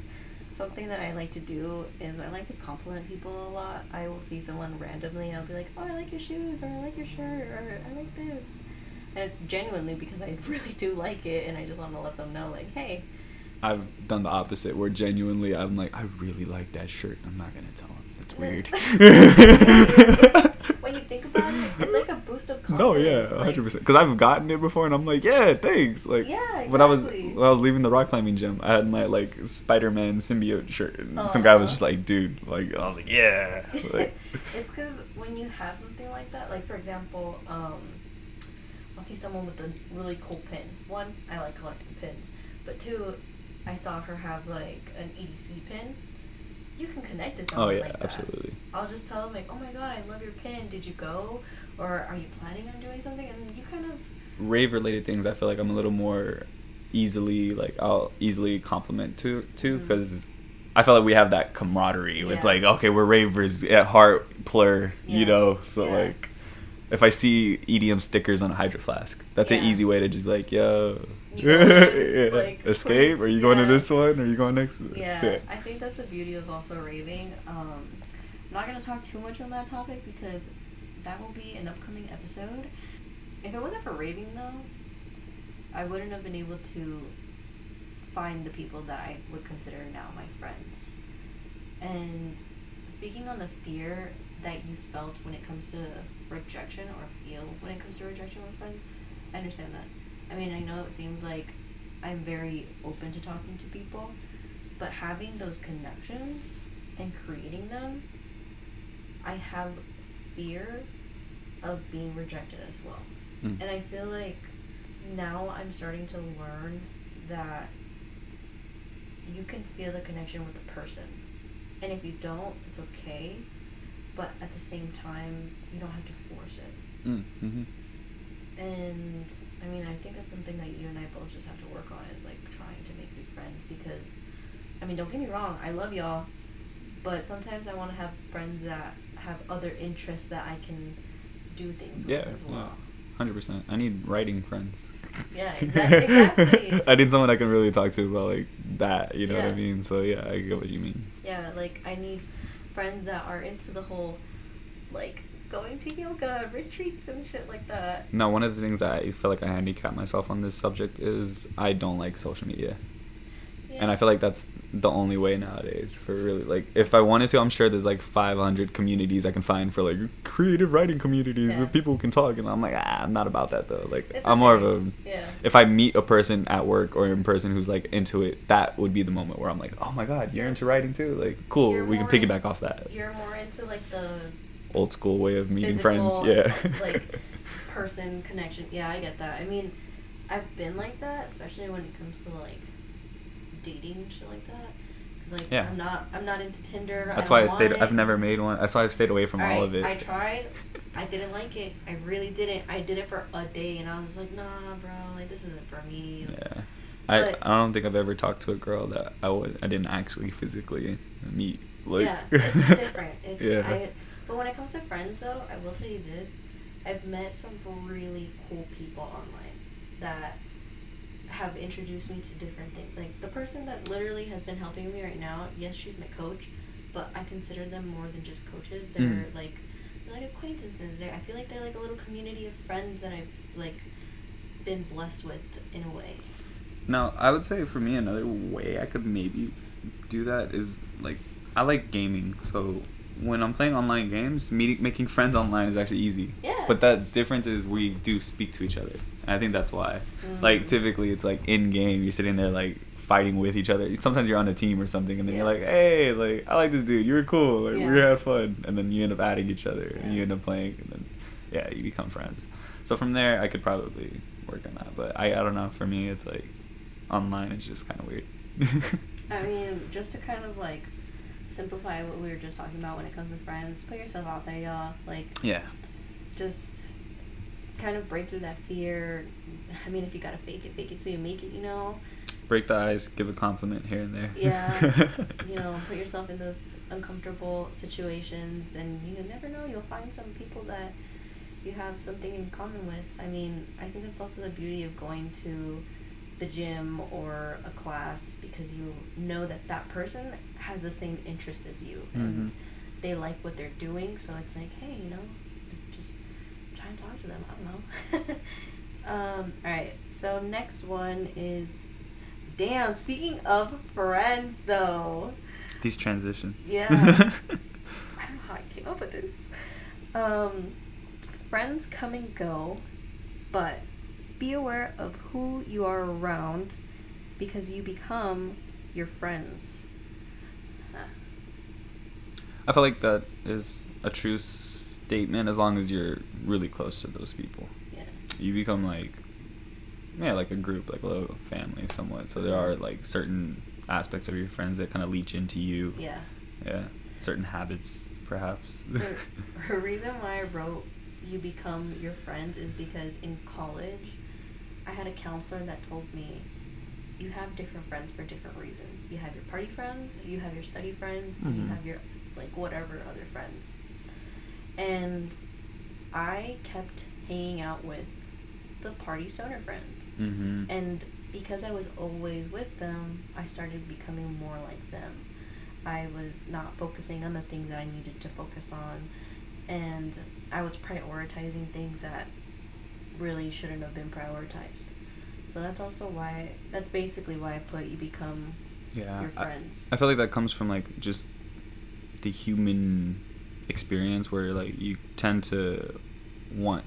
something that I like to do is I like to compliment people a lot. I will see someone randomly and I'll be like, "Oh, I like your shoes," or "I like your shirt," or "I like this," and it's genuinely because I really do like it, and I just want to let them know, like, "Hey." I've done the opposite, where genuinely I'm like, I really like that shirt. I'm not gonna tell him. It's weird. you think about it, it's like a boost of confidence. No, yeah, hundred percent. Because I've gotten it before, and I'm like, yeah, thanks. Like, Yeah, when I was when I was leaving the rock climbing gym, I had my like Spider-Man symbiote shirt, and some guy was just like, dude, like, I was like, yeah, like, it's because when you have something like that, like for example, um, I'll see someone with a really cool pin. One, I like collecting pins, but two, I saw her have like an EDC pin. You can connect to oh yeah, like that. absolutely. I'll just tell them like, "Oh my god, I love your pin. Did you go, or are you planning on doing something?" And then you kind of rave related things I feel like I'm a little more easily like I'll easily compliment to to mm-hmm. because I feel like we have that camaraderie. It's Yeah. like okay, we're ravers at heart, plur, you know. So Yeah. like, if I see EDM stickers on a hydro flask, that's an easy way to just be like, yo, You like, escape. Are you going to this one? Or are you going next? Yeah, I think that's the beauty of also raving. Um, I'm not gonna talk too much on that topic because that will be an upcoming episode. If it wasn't for raving though, I wouldn't have been able to find the people that I would consider now my friends. And speaking on the fear that you felt when it comes to rejection or feel when it comes to rejection with friends, I understand that. I mean, I know it seems like I'm very open to talking to people, but having those connections and creating them, I have fear of being rejected as well. Mm. And I feel like now I'm starting to learn that you can feel the connection with the person. And if you don't, it's okay. But at the same time, you don't have to force it. Mm. hmm And I mean, I think that's something that you and I both just have to work on is like trying to make new friends because, I mean, don't get me wrong, I love y'all, but sometimes I want to have friends that have other interests that I can do things Yeah, with as well. Hundred percent. I need writing friends. Yeah, exactly. I need someone I can really talk to about like that. You know what I mean? So yeah, I get what you mean. Yeah, like I need friends that are into the whole, like going to yoga retreats and shit like that. No, one of the things that I feel like I handicap myself on this subject is I don't like social media. Yeah. And I feel like that's the only way nowadays for really like if I wanted to, I'm sure there's like 500 communities I can find for like creative writing communities Yeah. of people can talk, and I'm like, ah, I'm not about that though. Like It's I'm more of a Yeah. if I meet a person at work or in person who's like into it, that would be the moment where I'm like, oh my god, you're into writing too. Like cool, You're we can piggyback off that You're more into like the old school way of meeting physical, friends. Yeah. like person connection. Yeah, I get that. I mean, I've been like that, especially when it comes to like dating and shit like that. Cause like Yeah. I'm not I'm not into Tinder. That's why I stayed. want I've never made one. That's why I've stayed away from all of it. I tried. I didn't like it. I really didn't. I did it for a day, and I was like, nah, bro. Like this isn't for me. Yeah. I, I don't think I've ever talked to a girl that I was I didn't actually physically meet. Like yeah, it's just different. It, yeah. I, but when it comes to friends, though, I will tell you this: I've met some really cool people online that have introduced me to different things. Like the person that literally has been helping me right now. Yes, she's my coach, but I consider them more than just coaches. They're Mm. like they're like acquaintances. They I feel like they're like a little community of friends that I've like been blessed with in a way. Now, I would say for me, another way I could maybe do that is like I like gaming, so when I'm playing online games, meeting making friends online is actually easy. Yeah. But that difference is we do speak to each other, and I think that's why. Like Mhm. typically, it's like in game, you're sitting there like fighting with each other. Sometimes you're on a team or something, and then you're like, "Hey, like I like this dude. You were cool. Like we had fun." And then you end up adding each other, and you end up playing, and then yeah, you become friends. So from there, I could probably work on that. But I I don't know. For me, it's like online. It's just kind of weird. I mean, just to kind of like simplify what we were just talking about when it comes to friends, put yourself out there, y'all. Like, yeah. just kind of break through that fear. I mean, if you gotta fake it, fake it till you make it, you know? Break the ice. Give a compliment here and there. Yeah. you know, put yourself in those uncomfortable situations, and you never know, you'll find some people that you have something in common with. I mean, I think that's also the beauty of going to the gym or a class because you know that that person has the same interest as you and Mhm. they like what they're doing so it's like hey you know just try and talk to them i don't know um, all right so next one is damn speaking of friends though These transitions. Yeah. I don't know how I came up with this. Um, friends come and go, but be aware of who you are around because you become your friends. Huh. I feel like that is a true statement as long as you're really close to those people. Yeah. You become like, yeah, like a group, like a little family somewhat. So there are like certain aspects of your friends that kind of leech into you. Yeah. Yeah. Certain habits, perhaps. the, the reason why I wrote you become your friends is because in college, I had a counselor that told me you have different friends for different reasons. You have your party friends, you have your study friends, and you have your like whatever other friends. And I kept hanging out with the party stoner friends. mm-hmm. And because I was always with them, I started becoming more like them. I was not focusing on the things that I needed to focus on, and I was prioritizing things that really shouldn't have been prioritized. So that's also why, that's basically why I put you become yeah. your friends. I feel like that comes from like just the human experience where like you tend to want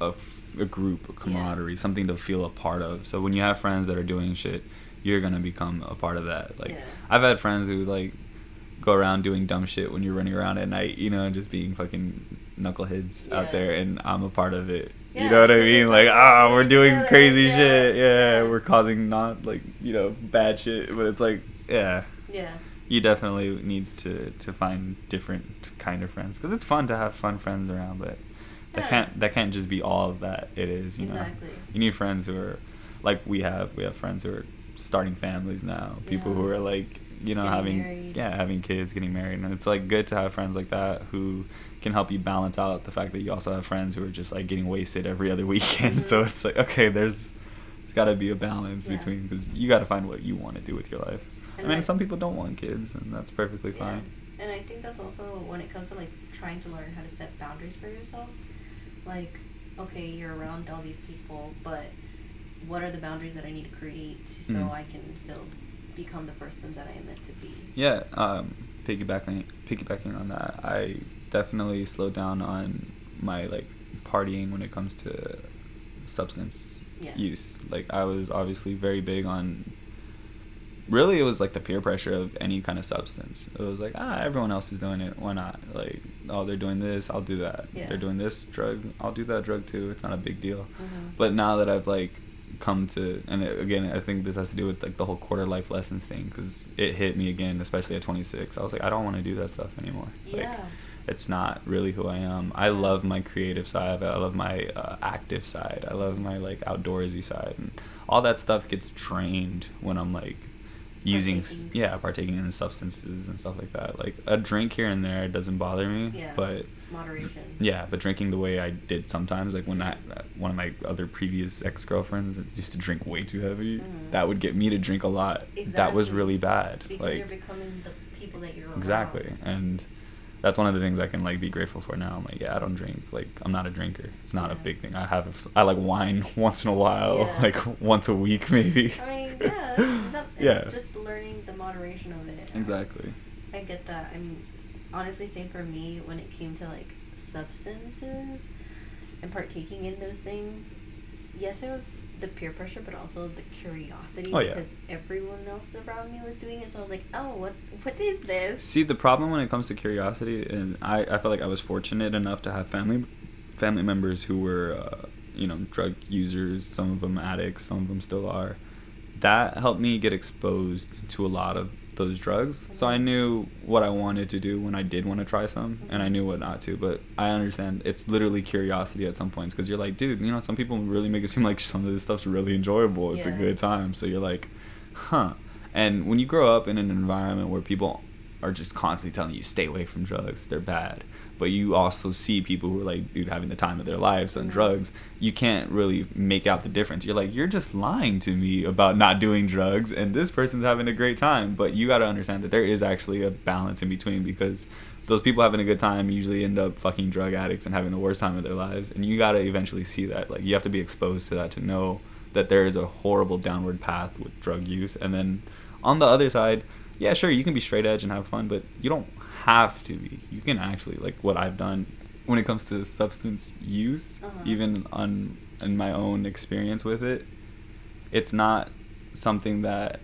a, a group, a camaraderie, something to feel a part of. So when you have friends that are doing shit, you're gonna become a part of that. Like Yeah. I've had friends who like go around doing dumb shit when you're running around at night, you know, and just being fucking knuckleheads Yeah. out there, and I'm a part of it. Yeah, you know what I mean? Like, like ah, we're doing doing together, crazy yeah, shit. Yeah, yeah. we're causing not like you know bad shit, but it's like yeah, Yeah. you definitely need to to find different kind of friends because it's fun to have fun friends around, but that Yeah. can't that can't just be all that it is. You Exactly. know, you need friends who are like we have. We have friends who are starting families now. People who are like you know Getting having married. yeah having kids, getting married, and it's like good to have friends like that who can help you balance out the fact that you also have friends who are just like getting wasted every other weekend. So Mhm. it's like okay, there's it's got to be a balance Yeah. between because you got to find what you want to do with your life. And I mean, some people don't want kids, and that's perfectly Yeah. fine. And I think that's also when it comes to like trying to learn how to set boundaries for yourself. Like, okay, you're around all these people, but what are the boundaries that I need to create so Mm. I can still become the person that I am meant to be? Yeah, um, piggybacking piggybacking on that, I definitely slowed down on my like partying when it comes to substance Yeah. use. Like I was obviously very big on. Really, it was like the peer pressure of any kind of substance. It was like, ah, everyone else is doing it. Why not? Like, oh, they're doing this, I'll do that. Yeah. They're doing this drug, I'll do that drug too. It's not a big deal. Mhm. But now that I've like come to, and it, again, I think this has to do with like the whole quarter life lessons thing because it hit me again, especially at 26. I was like, I don't want to do that stuff anymore. Like, Yeah. It's not really who I am. I love my creative side. I love my uh, active side. I love my like outdoorsy side, and all that stuff gets drained when I'm like using Partaking. yeah partaking in substances and stuff like that. Like a drink here and there doesn't bother me, Yeah. but Moderation. yeah, but drinking the way I did sometimes, like when I one of my other previous ex girlfriends used to drink way too heavy, Mhm. that would get me to drink a lot. That was really bad. Because like you're becoming the people that you're around. exactly, and that's one of the things I can like be grateful for now. I'm like, yeah, I don't drink. Like I'm not a drinker. It's not a big thing. I have I like wine once in a while, Yeah. like once a week maybe. I mean, yeah, Yeah. just learning the moderation of it. Exactly. I get that. I'm honestly same for me when it came to like substances and partaking in those things. Yes, I was the peer pressure, but also the curiosity Oh, yeah. because everyone else around me was doing it. So I was like, oh, what what is this? See, the problem when it comes to curiosity, and I, I felt like I was fortunate enough to have family family members who were, uh, you know, drug users. Some of them addicts. Some of them still are. That helped me get exposed to a lot of those drugs. So I knew what I wanted to do when I did want to try some, and I knew what not to. But I understand it's literally curiosity at some points because you're like, dude, you know, some people really make it seem like some of this stuff's really enjoyable. It's a good time. So you're like, huh. And when you grow up in an environment where people are just constantly telling you stay away from drugs, they're bad. But you also see people who are like, dude, having the time of their lives on drugs. You can't really make out the difference. You're like, you're just lying to me about not doing drugs, and this person's having a great time. But you got to understand that there is actually a balance in between because those people having a good time usually end up fucking drug addicts and having the worst time of their lives. And you got to eventually see that. Like, you have to be exposed to that to know that there is a horrible downward path with drug use. And then on the other side, yeah, sure, you can be straight edge and have fun, but you don't have to be. You can actually, like what I've done when it comes to substance use, Uh-huh. even on in my own experience with it, it's not something that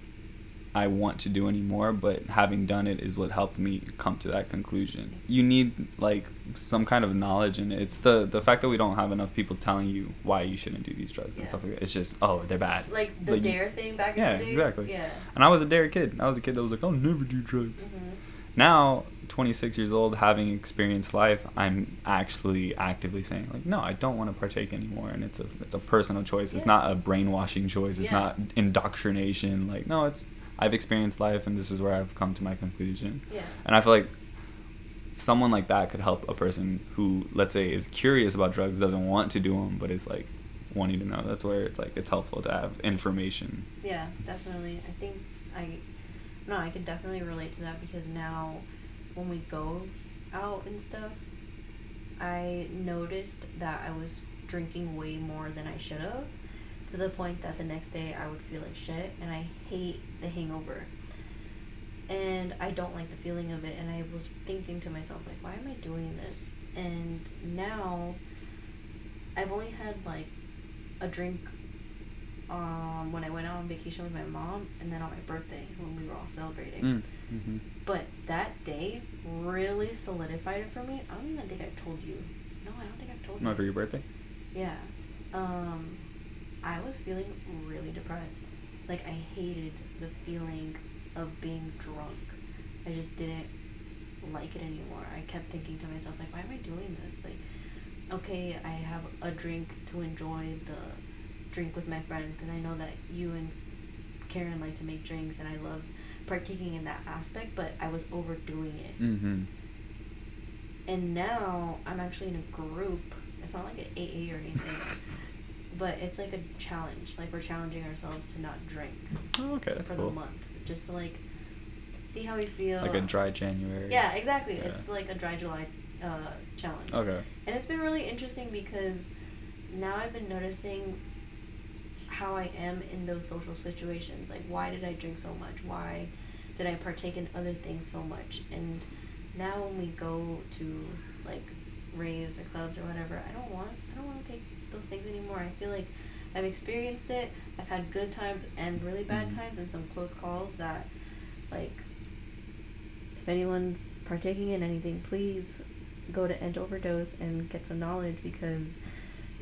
I want to do anymore, but having done it is what helped me come to that conclusion. You need like some kind of knowledge and it. It's the the fact that we don't have enough people telling you why you shouldn't do these drugs and stuff like that. It's just oh they're bad. Like the Like, dare thing back yeah, in the day. exactly. Yeah. And I was a dare kid. I was a kid that was like I'll never do drugs. hmm Now, 26 years old, having experienced life, I'm actually actively saying like, no, I don't want to partake anymore, and it's a it's a personal choice. It's not a brainwashing choice. It's Yeah. not indoctrination. Like, no, it's I've experienced life, and this is where I've come to my conclusion. Yeah. And I feel like someone like that could help a person who, let's say, is curious about drugs, doesn't want to do them, but is like wanting to know. That's where it's like it's helpful to have information. Yeah, definitely. I think I no, I can definitely relate to that because now when we go out and stuff, I noticed that I was drinking way more than I should have to the point that the next day I would feel like shit and I hate the hangover. and I don't like the feeling of it. And I was thinking to myself, like, why am I doing this? And now I've only had like a drink um, when I went out on vacation with my mom, and then on my birthday when we were all celebrating. Mm. But that day really solidified it for me. I don't even think I've told you. No, I don't think I've told you. Not for your birthday. Yeah. Um, I was feeling really depressed. Like, I hated the feeling of being drunk. I just didn't like it anymore. I kept thinking to myself, like, why am I doing this? Like, okay, I have a drink to enjoy the drink with my friends because I know that you and Karen like to make drinks and I love partaking in that aspect, but I was overdoing it. Mm-hmm. And now I'm actually in a group. It's not like an AA or anything, but it's like a challenge. Like we're challenging ourselves to not drink Oh, okay, that's for cool. the month, just to like see how we feel. Like a dry January. Yeah, exactly. Yeah. It's like a dry July uh, challenge. Okay. And it's been really interesting because now I've been noticing how I am in those social situations. Like, why did I drink so much? Why did I partake in other things so much? And now when we go to like raves or clubs or whatever, I don't want I don't want to take those things anymore. I feel like I've experienced it. I've had good times and really bad Mhm. times and some close calls that like if anyone's partaking in anything, please go to End Overdose and get some knowledge because,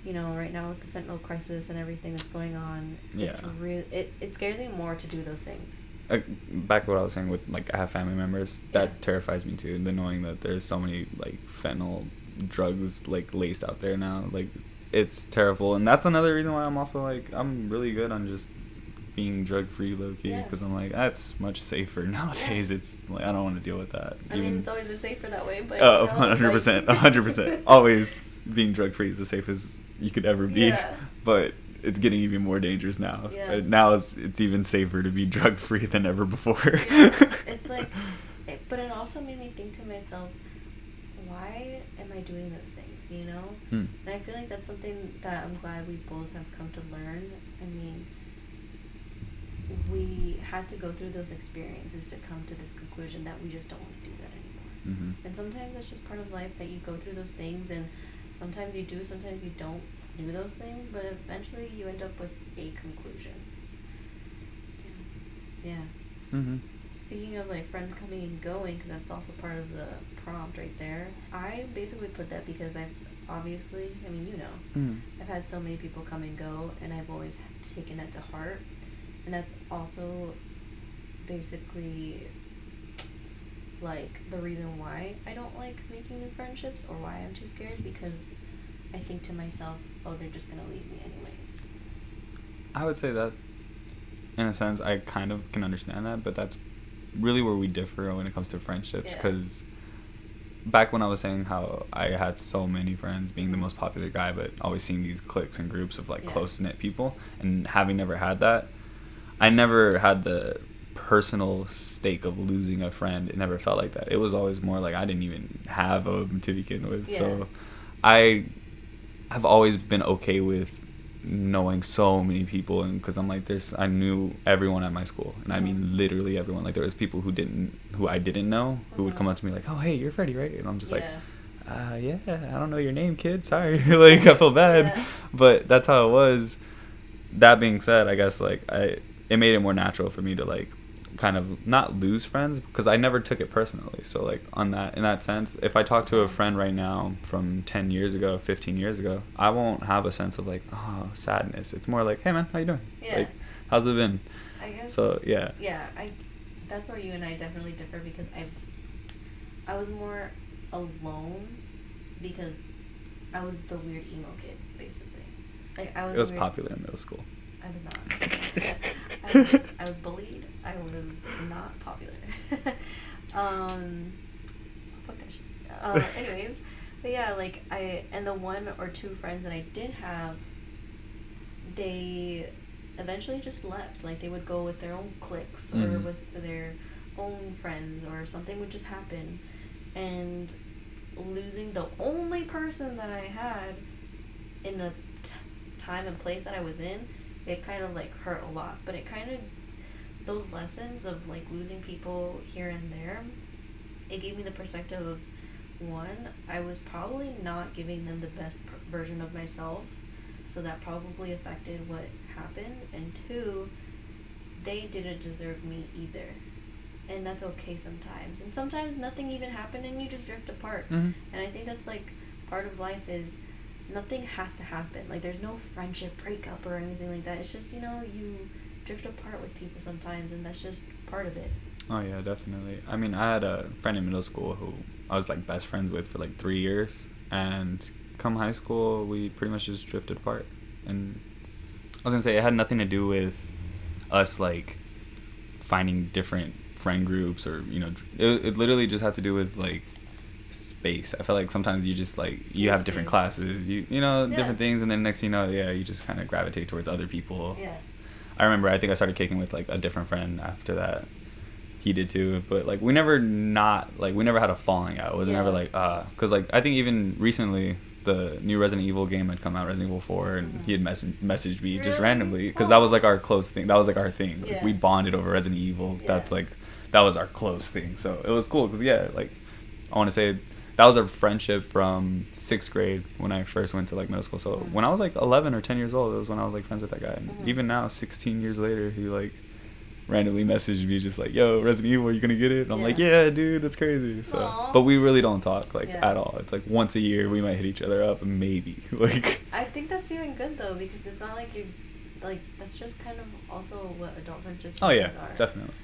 you know, right now with the fentanyl crisis and everything that's going on, it's Yeah. It, it scares me more to do those things. Uh, back to what I was saying with like I have family members that Yeah. terrifies me too. The knowing that there's so many like fentanyl drugs like laced out there now, like it's terrible. And that's another reason why I'm also like I'm really good on just being drug free low key Yeah. because I'm like that's much safer nowadays. It's like I don't want to deal with that. I mean, it's always been safer that way, but Oh, 100%. 100%. Always being drug free is the safest you could ever be. Yeah. But it's getting even more dangerous now. Yeah. Uh, Now it's, it's even safer to be drug free than ever before. Yeah. It's like, it, but it also made me think to myself, why am I doing those things? You know, Hmm. and I feel like that's something that I'm glad we both have come to learn. I mean, we had to go through those experiences to come to this conclusion that we just don't want to do that anymore. hmm And sometimes it's just part of life that you go through those things, and sometimes you do, sometimes you don't do those things, but eventually you end up with a conclusion. Yeah. Yeah. hmm Speaking of like friends coming and going, because that's also part of the prompt right there. I basically put that because I've obviously, I mean, you know, Mm. I've had so many people come and go, and I've always taken that to heart. And that's also basically like the reason why I don't like making new friendships or why I'm too scared because I think to myself, oh, they're just gonna leave me anyways. I would say that, in a sense, I kind of can understand that, but that's really where we differ when it comes to friendships. Yeah. Because back when I was saying how I had so many friends, being the mm-hmm. most popular guy, but always seeing these cliques and groups of like Yeah. close knit people, and having never had that, I never had the personal stake of losing a friend. It never felt like that. It was always more like I didn't even have a to begin with. Yeah. So I I've always been okay with knowing so many people and because i'm like there's i knew everyone at my school and i mean Mhm. literally everyone like there was people who didn't who i didn't know who would Mhm. come up to me like oh hey you're freddy right and i'm just yeah. like uh yeah i don't know your name kid sorry like i feel bad Yeah. but that's how it was that being said i guess like i it made it more natural for me to like kind of not lose friends because i never took it personally so like on that in that sense if i talk to a friend right now from 10 years ago 15 years ago i won't have a sense of like oh sadness it's more like hey man how you doing Yeah. like how's it been I guess. so yeah Yeah, I. That's where you and I definitely differ because I've. I was more alone because I was the weird emo kid, basically. Like I was. it was weird- popular in middle school I was not. I was, bullied. I was not popular. um, fuck that shit. Uh, anyways, but yeah, like I and the one or two friends that I did have, they eventually just left. Like they would go with their own cliques or Mhm. with their own friends, or something would just happen, and losing the only person that I had in a t- time and place that I was in, it kind of like hurt a lot. But it kind of those lessons of like losing people here and there, it gave me the perspective of one, I was probably not giving them the best pr- version of myself, so that probably affected what happened, and two, they didn't deserve me either. And that's okay sometimes. And sometimes nothing even happened and you just drift apart. Mhm. And I think that's like part of life is nothing has to happen. Like there's no friendship breakup or anything like that. It's just, you know, you drift apart with people sometimes and that's just part of it. Oh yeah, definitely. I mean, I had a friend in middle school who I was like best friends with for like three years, and come high school, we pretty much just drifted apart. And I was gonna say it had nothing to do with us like finding different friend groups or you know, it, it literally just had to do with like space. I feel like sometimes you just like you have different classes, you you know, Yeah. different things, and then next thing you know, yeah, you just kind of gravitate towards other people. Yeah. I remember I think I started kicking with like a different friend after that. He did too, but like we never not like we never had a falling out. It was Yeah. never like uh cuz like I think even recently the new Resident Evil game had come out, Resident Evil 4, and Mhm. he had mess- messaged me just randomly because that was like our close thing. That was like our thing. Like, Yeah. We bonded over Resident Evil. That's like that was our close thing. So it was cool because yeah, like I want to say that was a friendship from sixth grade when I first went to like middle school. So Mhm. when I was like 11 or 10 years old, it was when I was like friends with that guy. And Mhm. even now, 16 years later, he like randomly messaged me just like, "Yo, Resident Evil, are you gonna get it?" And I'm like, Yeah. "Yeah, dude, that's crazy." So, Aw. but we really don't talk like Yeah. at all. It's like once a year we might hit each other up, maybe like. I think that's even good though because it's not like you're like that's just kind of also what adult friendships Oh yeah, are. definitely.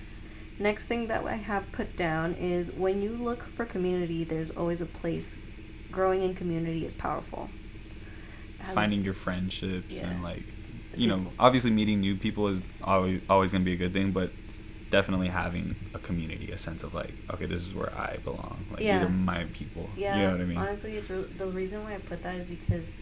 Next thing that I have put down is when you look for community, there's always a place. Growing in community is powerful. Finding your friendships Yeah. and like, you know, obviously meeting new people is always always gonna be a good thing, but definitely having a community, a sense of like, okay, this is where I belong. Like Yeah. these are my people. Yeah, You know what I mean? honestly, it's re- the reason why I put that is because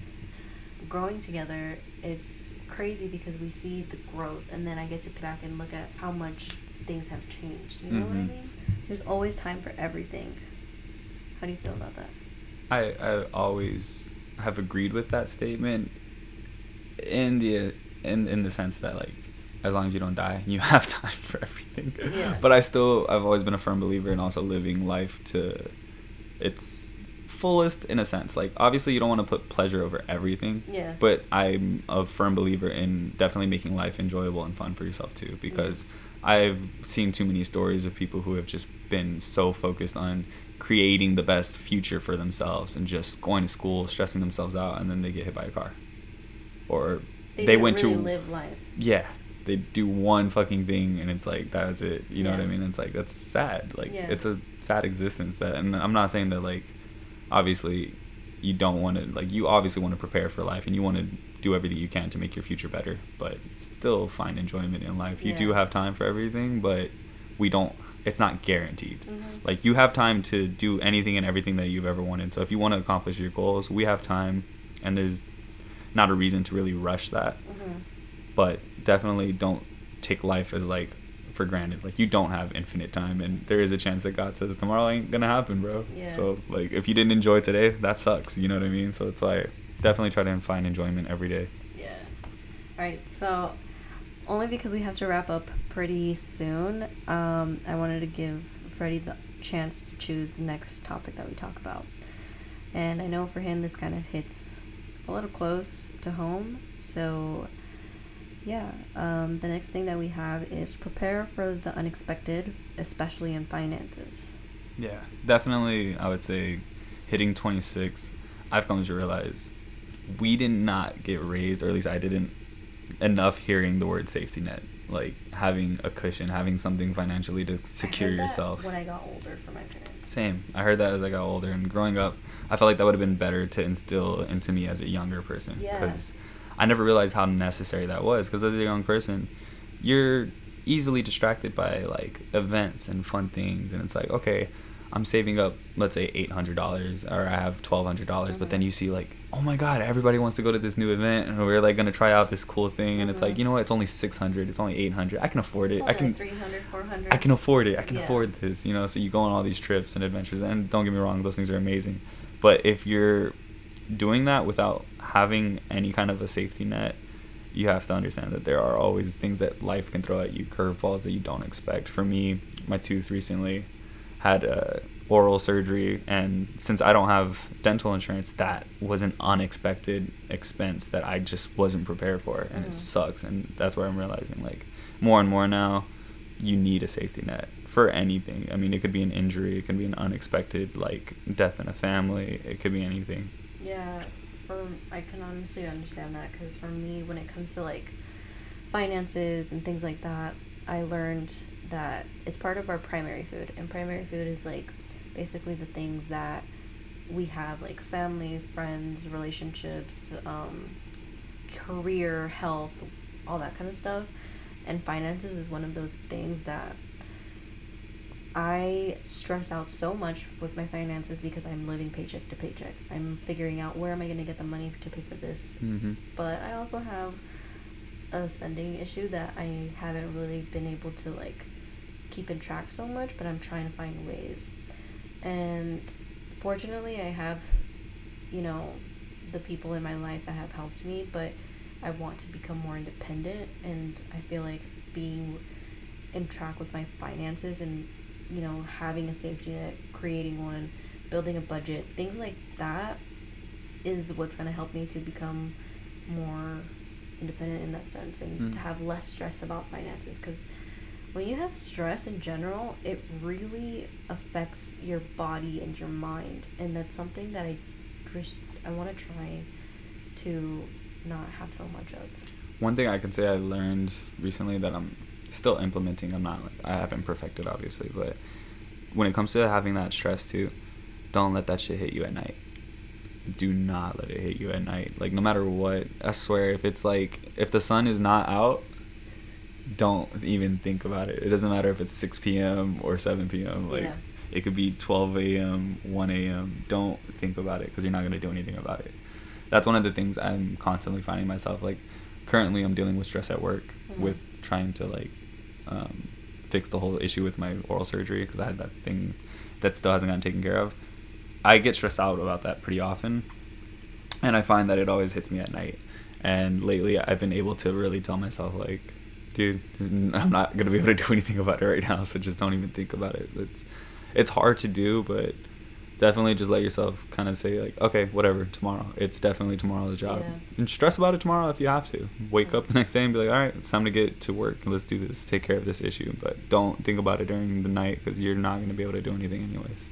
growing together, it's crazy because we see the growth, and then I get to go back and look at how much things have changed. You know what I Mhm. mean? There's always time for everything. How do you feel about that? I, I always have agreed with that statement in the in in the sense that like as long as you don't die you have time for everything Yeah. but i still i've always been a firm believer in also living life to its fullest in a sense like obviously you don't want to put pleasure over everything Yeah. but i'm a firm believer in definitely making life enjoyable and fun for yourself too because i've seen too many stories of people who have just been so focused on creating the best future for themselves and just going to school stressing themselves out and then they get hit by a car or They, they, went really to live life. yeah they do one fucking thing and it's like that's it you know what i mean it's like that's sad like Yeah. it's a sad existence that and i'm not saying that like obviously you don't want to like you obviously want to prepare for life and you want to do everything you can to make your future better but still find enjoyment in life you do have time for everything but we don't it's not guaranteed Mhm. like you have time to do anything and everything that you've ever wanted so if you want to accomplish your goals we have time and there's not a reason to really rush that Mhm. but definitely don't take life as like for granted. Like you don't have infinite time, and there is a chance that God says tomorrow ain't gonna happen, bro. Yeah. So like if you didn't enjoy today, that sucks. You know what I mean? So that's why definitely try to find enjoyment every day. Yeah. All right. So, only because we have to wrap up pretty soon, um, I wanted to give Freddy the chance to choose the next topic that we talk about. And I know for him, this kind of hits a little close to home. So, yeah. Um, the next thing that we have is prepare for the unexpected, especially in finances. Yeah, definitely. I would say hitting 26, I've come to realize we did not get raised, or at least I didn't, enough hearing the word safety net. Like having a cushion, having something financially to secure I heard that yourself. when I got older for my parents. Same. I heard that as I got older, and growing up, I felt like that would have been better to instill into me as a younger person. Yeah. Because I never realized how necessary that was. Because as a young person, you're easily distracted by like events and fun things, and it's like, okay, I'm saving up, let's say eight hundred dollars, or I have twelve hundred dollars, but then you see like, oh my god, everybody wants to go to this new event, and we're like gonna try out this cool thing, and it's like, Mhm. you know what? It's only six hundred. It's only eight hundred. I can afford it. I can. like 300, 400. I can afford it. I can Yeah. afford this, you know. So you go on all these trips and adventures, and don't get me wrong, those things are amazing. But if you're doing that without having any kind of a safety net, you have to understand that there are always things that life can throw at you, curveballs that you don't expect. For me, my tooth recently had a oral surgery, and since I don't have dental insurance, that was an unexpected expense that I just wasn't prepared for, and mm. it sucks. And that's where I'm realizing, like, more and more now, you need a safety net for anything. I mean, it could be an injury, it could be an unexpected like death in a family, it could be anything. Yeah, for I can honestly understand that because for me, when it comes to like finances and things like that, I learned that it's part of our primary food, and primary food is like basically the things that we have like family, friends, relationships, um, career, health, all that kind of stuff. And finances is one of those things that I stress out so much with my finances because I'm living paycheck to paycheck. I'm figuring out where am I going to get the money to pay for this. Mm-hmm. But I also have a spending issue that I haven't really been able to like keep in track so much, but I'm trying to find ways. And fortunately, I have, you know, the people in my life that have helped me, but I want to become more independent and I feel like being in track with my finances and you know, having a safety net, creating one, building a budget, things like that is what's going to help me to become more independent in that sense and mm. to have less stress about finances because when you have stress in general it really affects your body and your mind and that's something that i just i want to try to not have so much of one thing i can say i learned recently that i'm still implementing. I'm not. I haven't perfected obviously, but when it comes to having that stress too, don't let that shit hit you at night. Do not let it hit you at night. Like no matter what, I swear, if it's like if the sun is not out, don't even think about it. It doesn't matter if it's 6 p.m. or 7 p.m. Like yeah. it could be 12 a.m., 1 a.m. Don't think about it because you're not gonna do anything about it. That's one of the things I'm constantly finding myself like. Currently, I'm dealing with stress at work mm-hmm. with trying to like um, fix the whole issue with my oral surgery because I had that thing that still hasn't gotten taken care of. I get stressed out about that pretty often, and I find that it always hits me at night. And lately, I've been able to really tell myself like, dude, I'm not gonna be able to do anything about it right now, so just don't even think about it. It's it's hard to do, but definitely just let yourself kind of say like okay whatever tomorrow. It's definitely tomorrow's job. Yeah. and stress about it tomorrow if you have to. Wake up the next day and be like all right it's time to get to work. Let's do this take care of this issue. But don't think about it during the night because you're not going to be able to do anything anyways.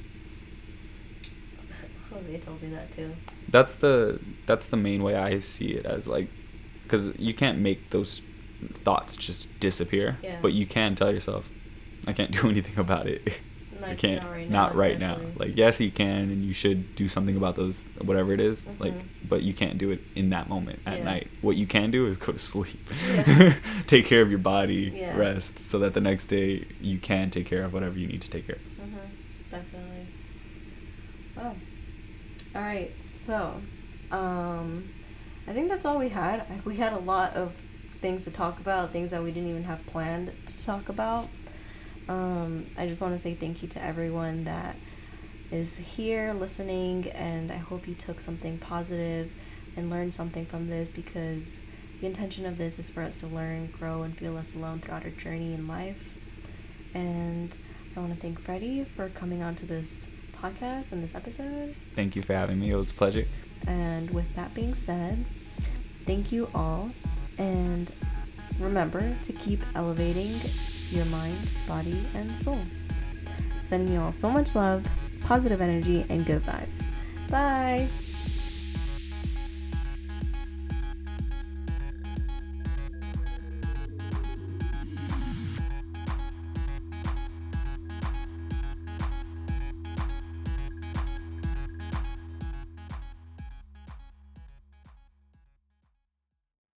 Jose tells me that too. That's the that's the main way i see it as like because you can't make those thoughts just disappear yeah. but you can tell yourself i can't do anything about it like, you can't not right, now, not right now, like yes you can and you should do something about those whatever it is, mm-hmm. like but you can't do it in that moment at yeah. night what you can do is go to sleep yeah. take care of your body yeah. rest so that the next day you can take care of whatever you need to take care of mm-hmm. definitely oh all right so um i think that's all we had we had a lot of things to talk about things that we didn't even have planned to talk about um, I just want to say thank you to everyone that is here listening, and I hope you took something positive and learned something from this because the intention of this is for us to learn, grow, and feel less alone throughout our journey in life. And I want to thank Freddy for coming on to this podcast and this episode. Thank you for having me. It was a pleasure. And with that being said, thank you all. And remember to keep elevating your mind, body, and soul. Sending you all so much love, positive energy, and good vibes. Bye!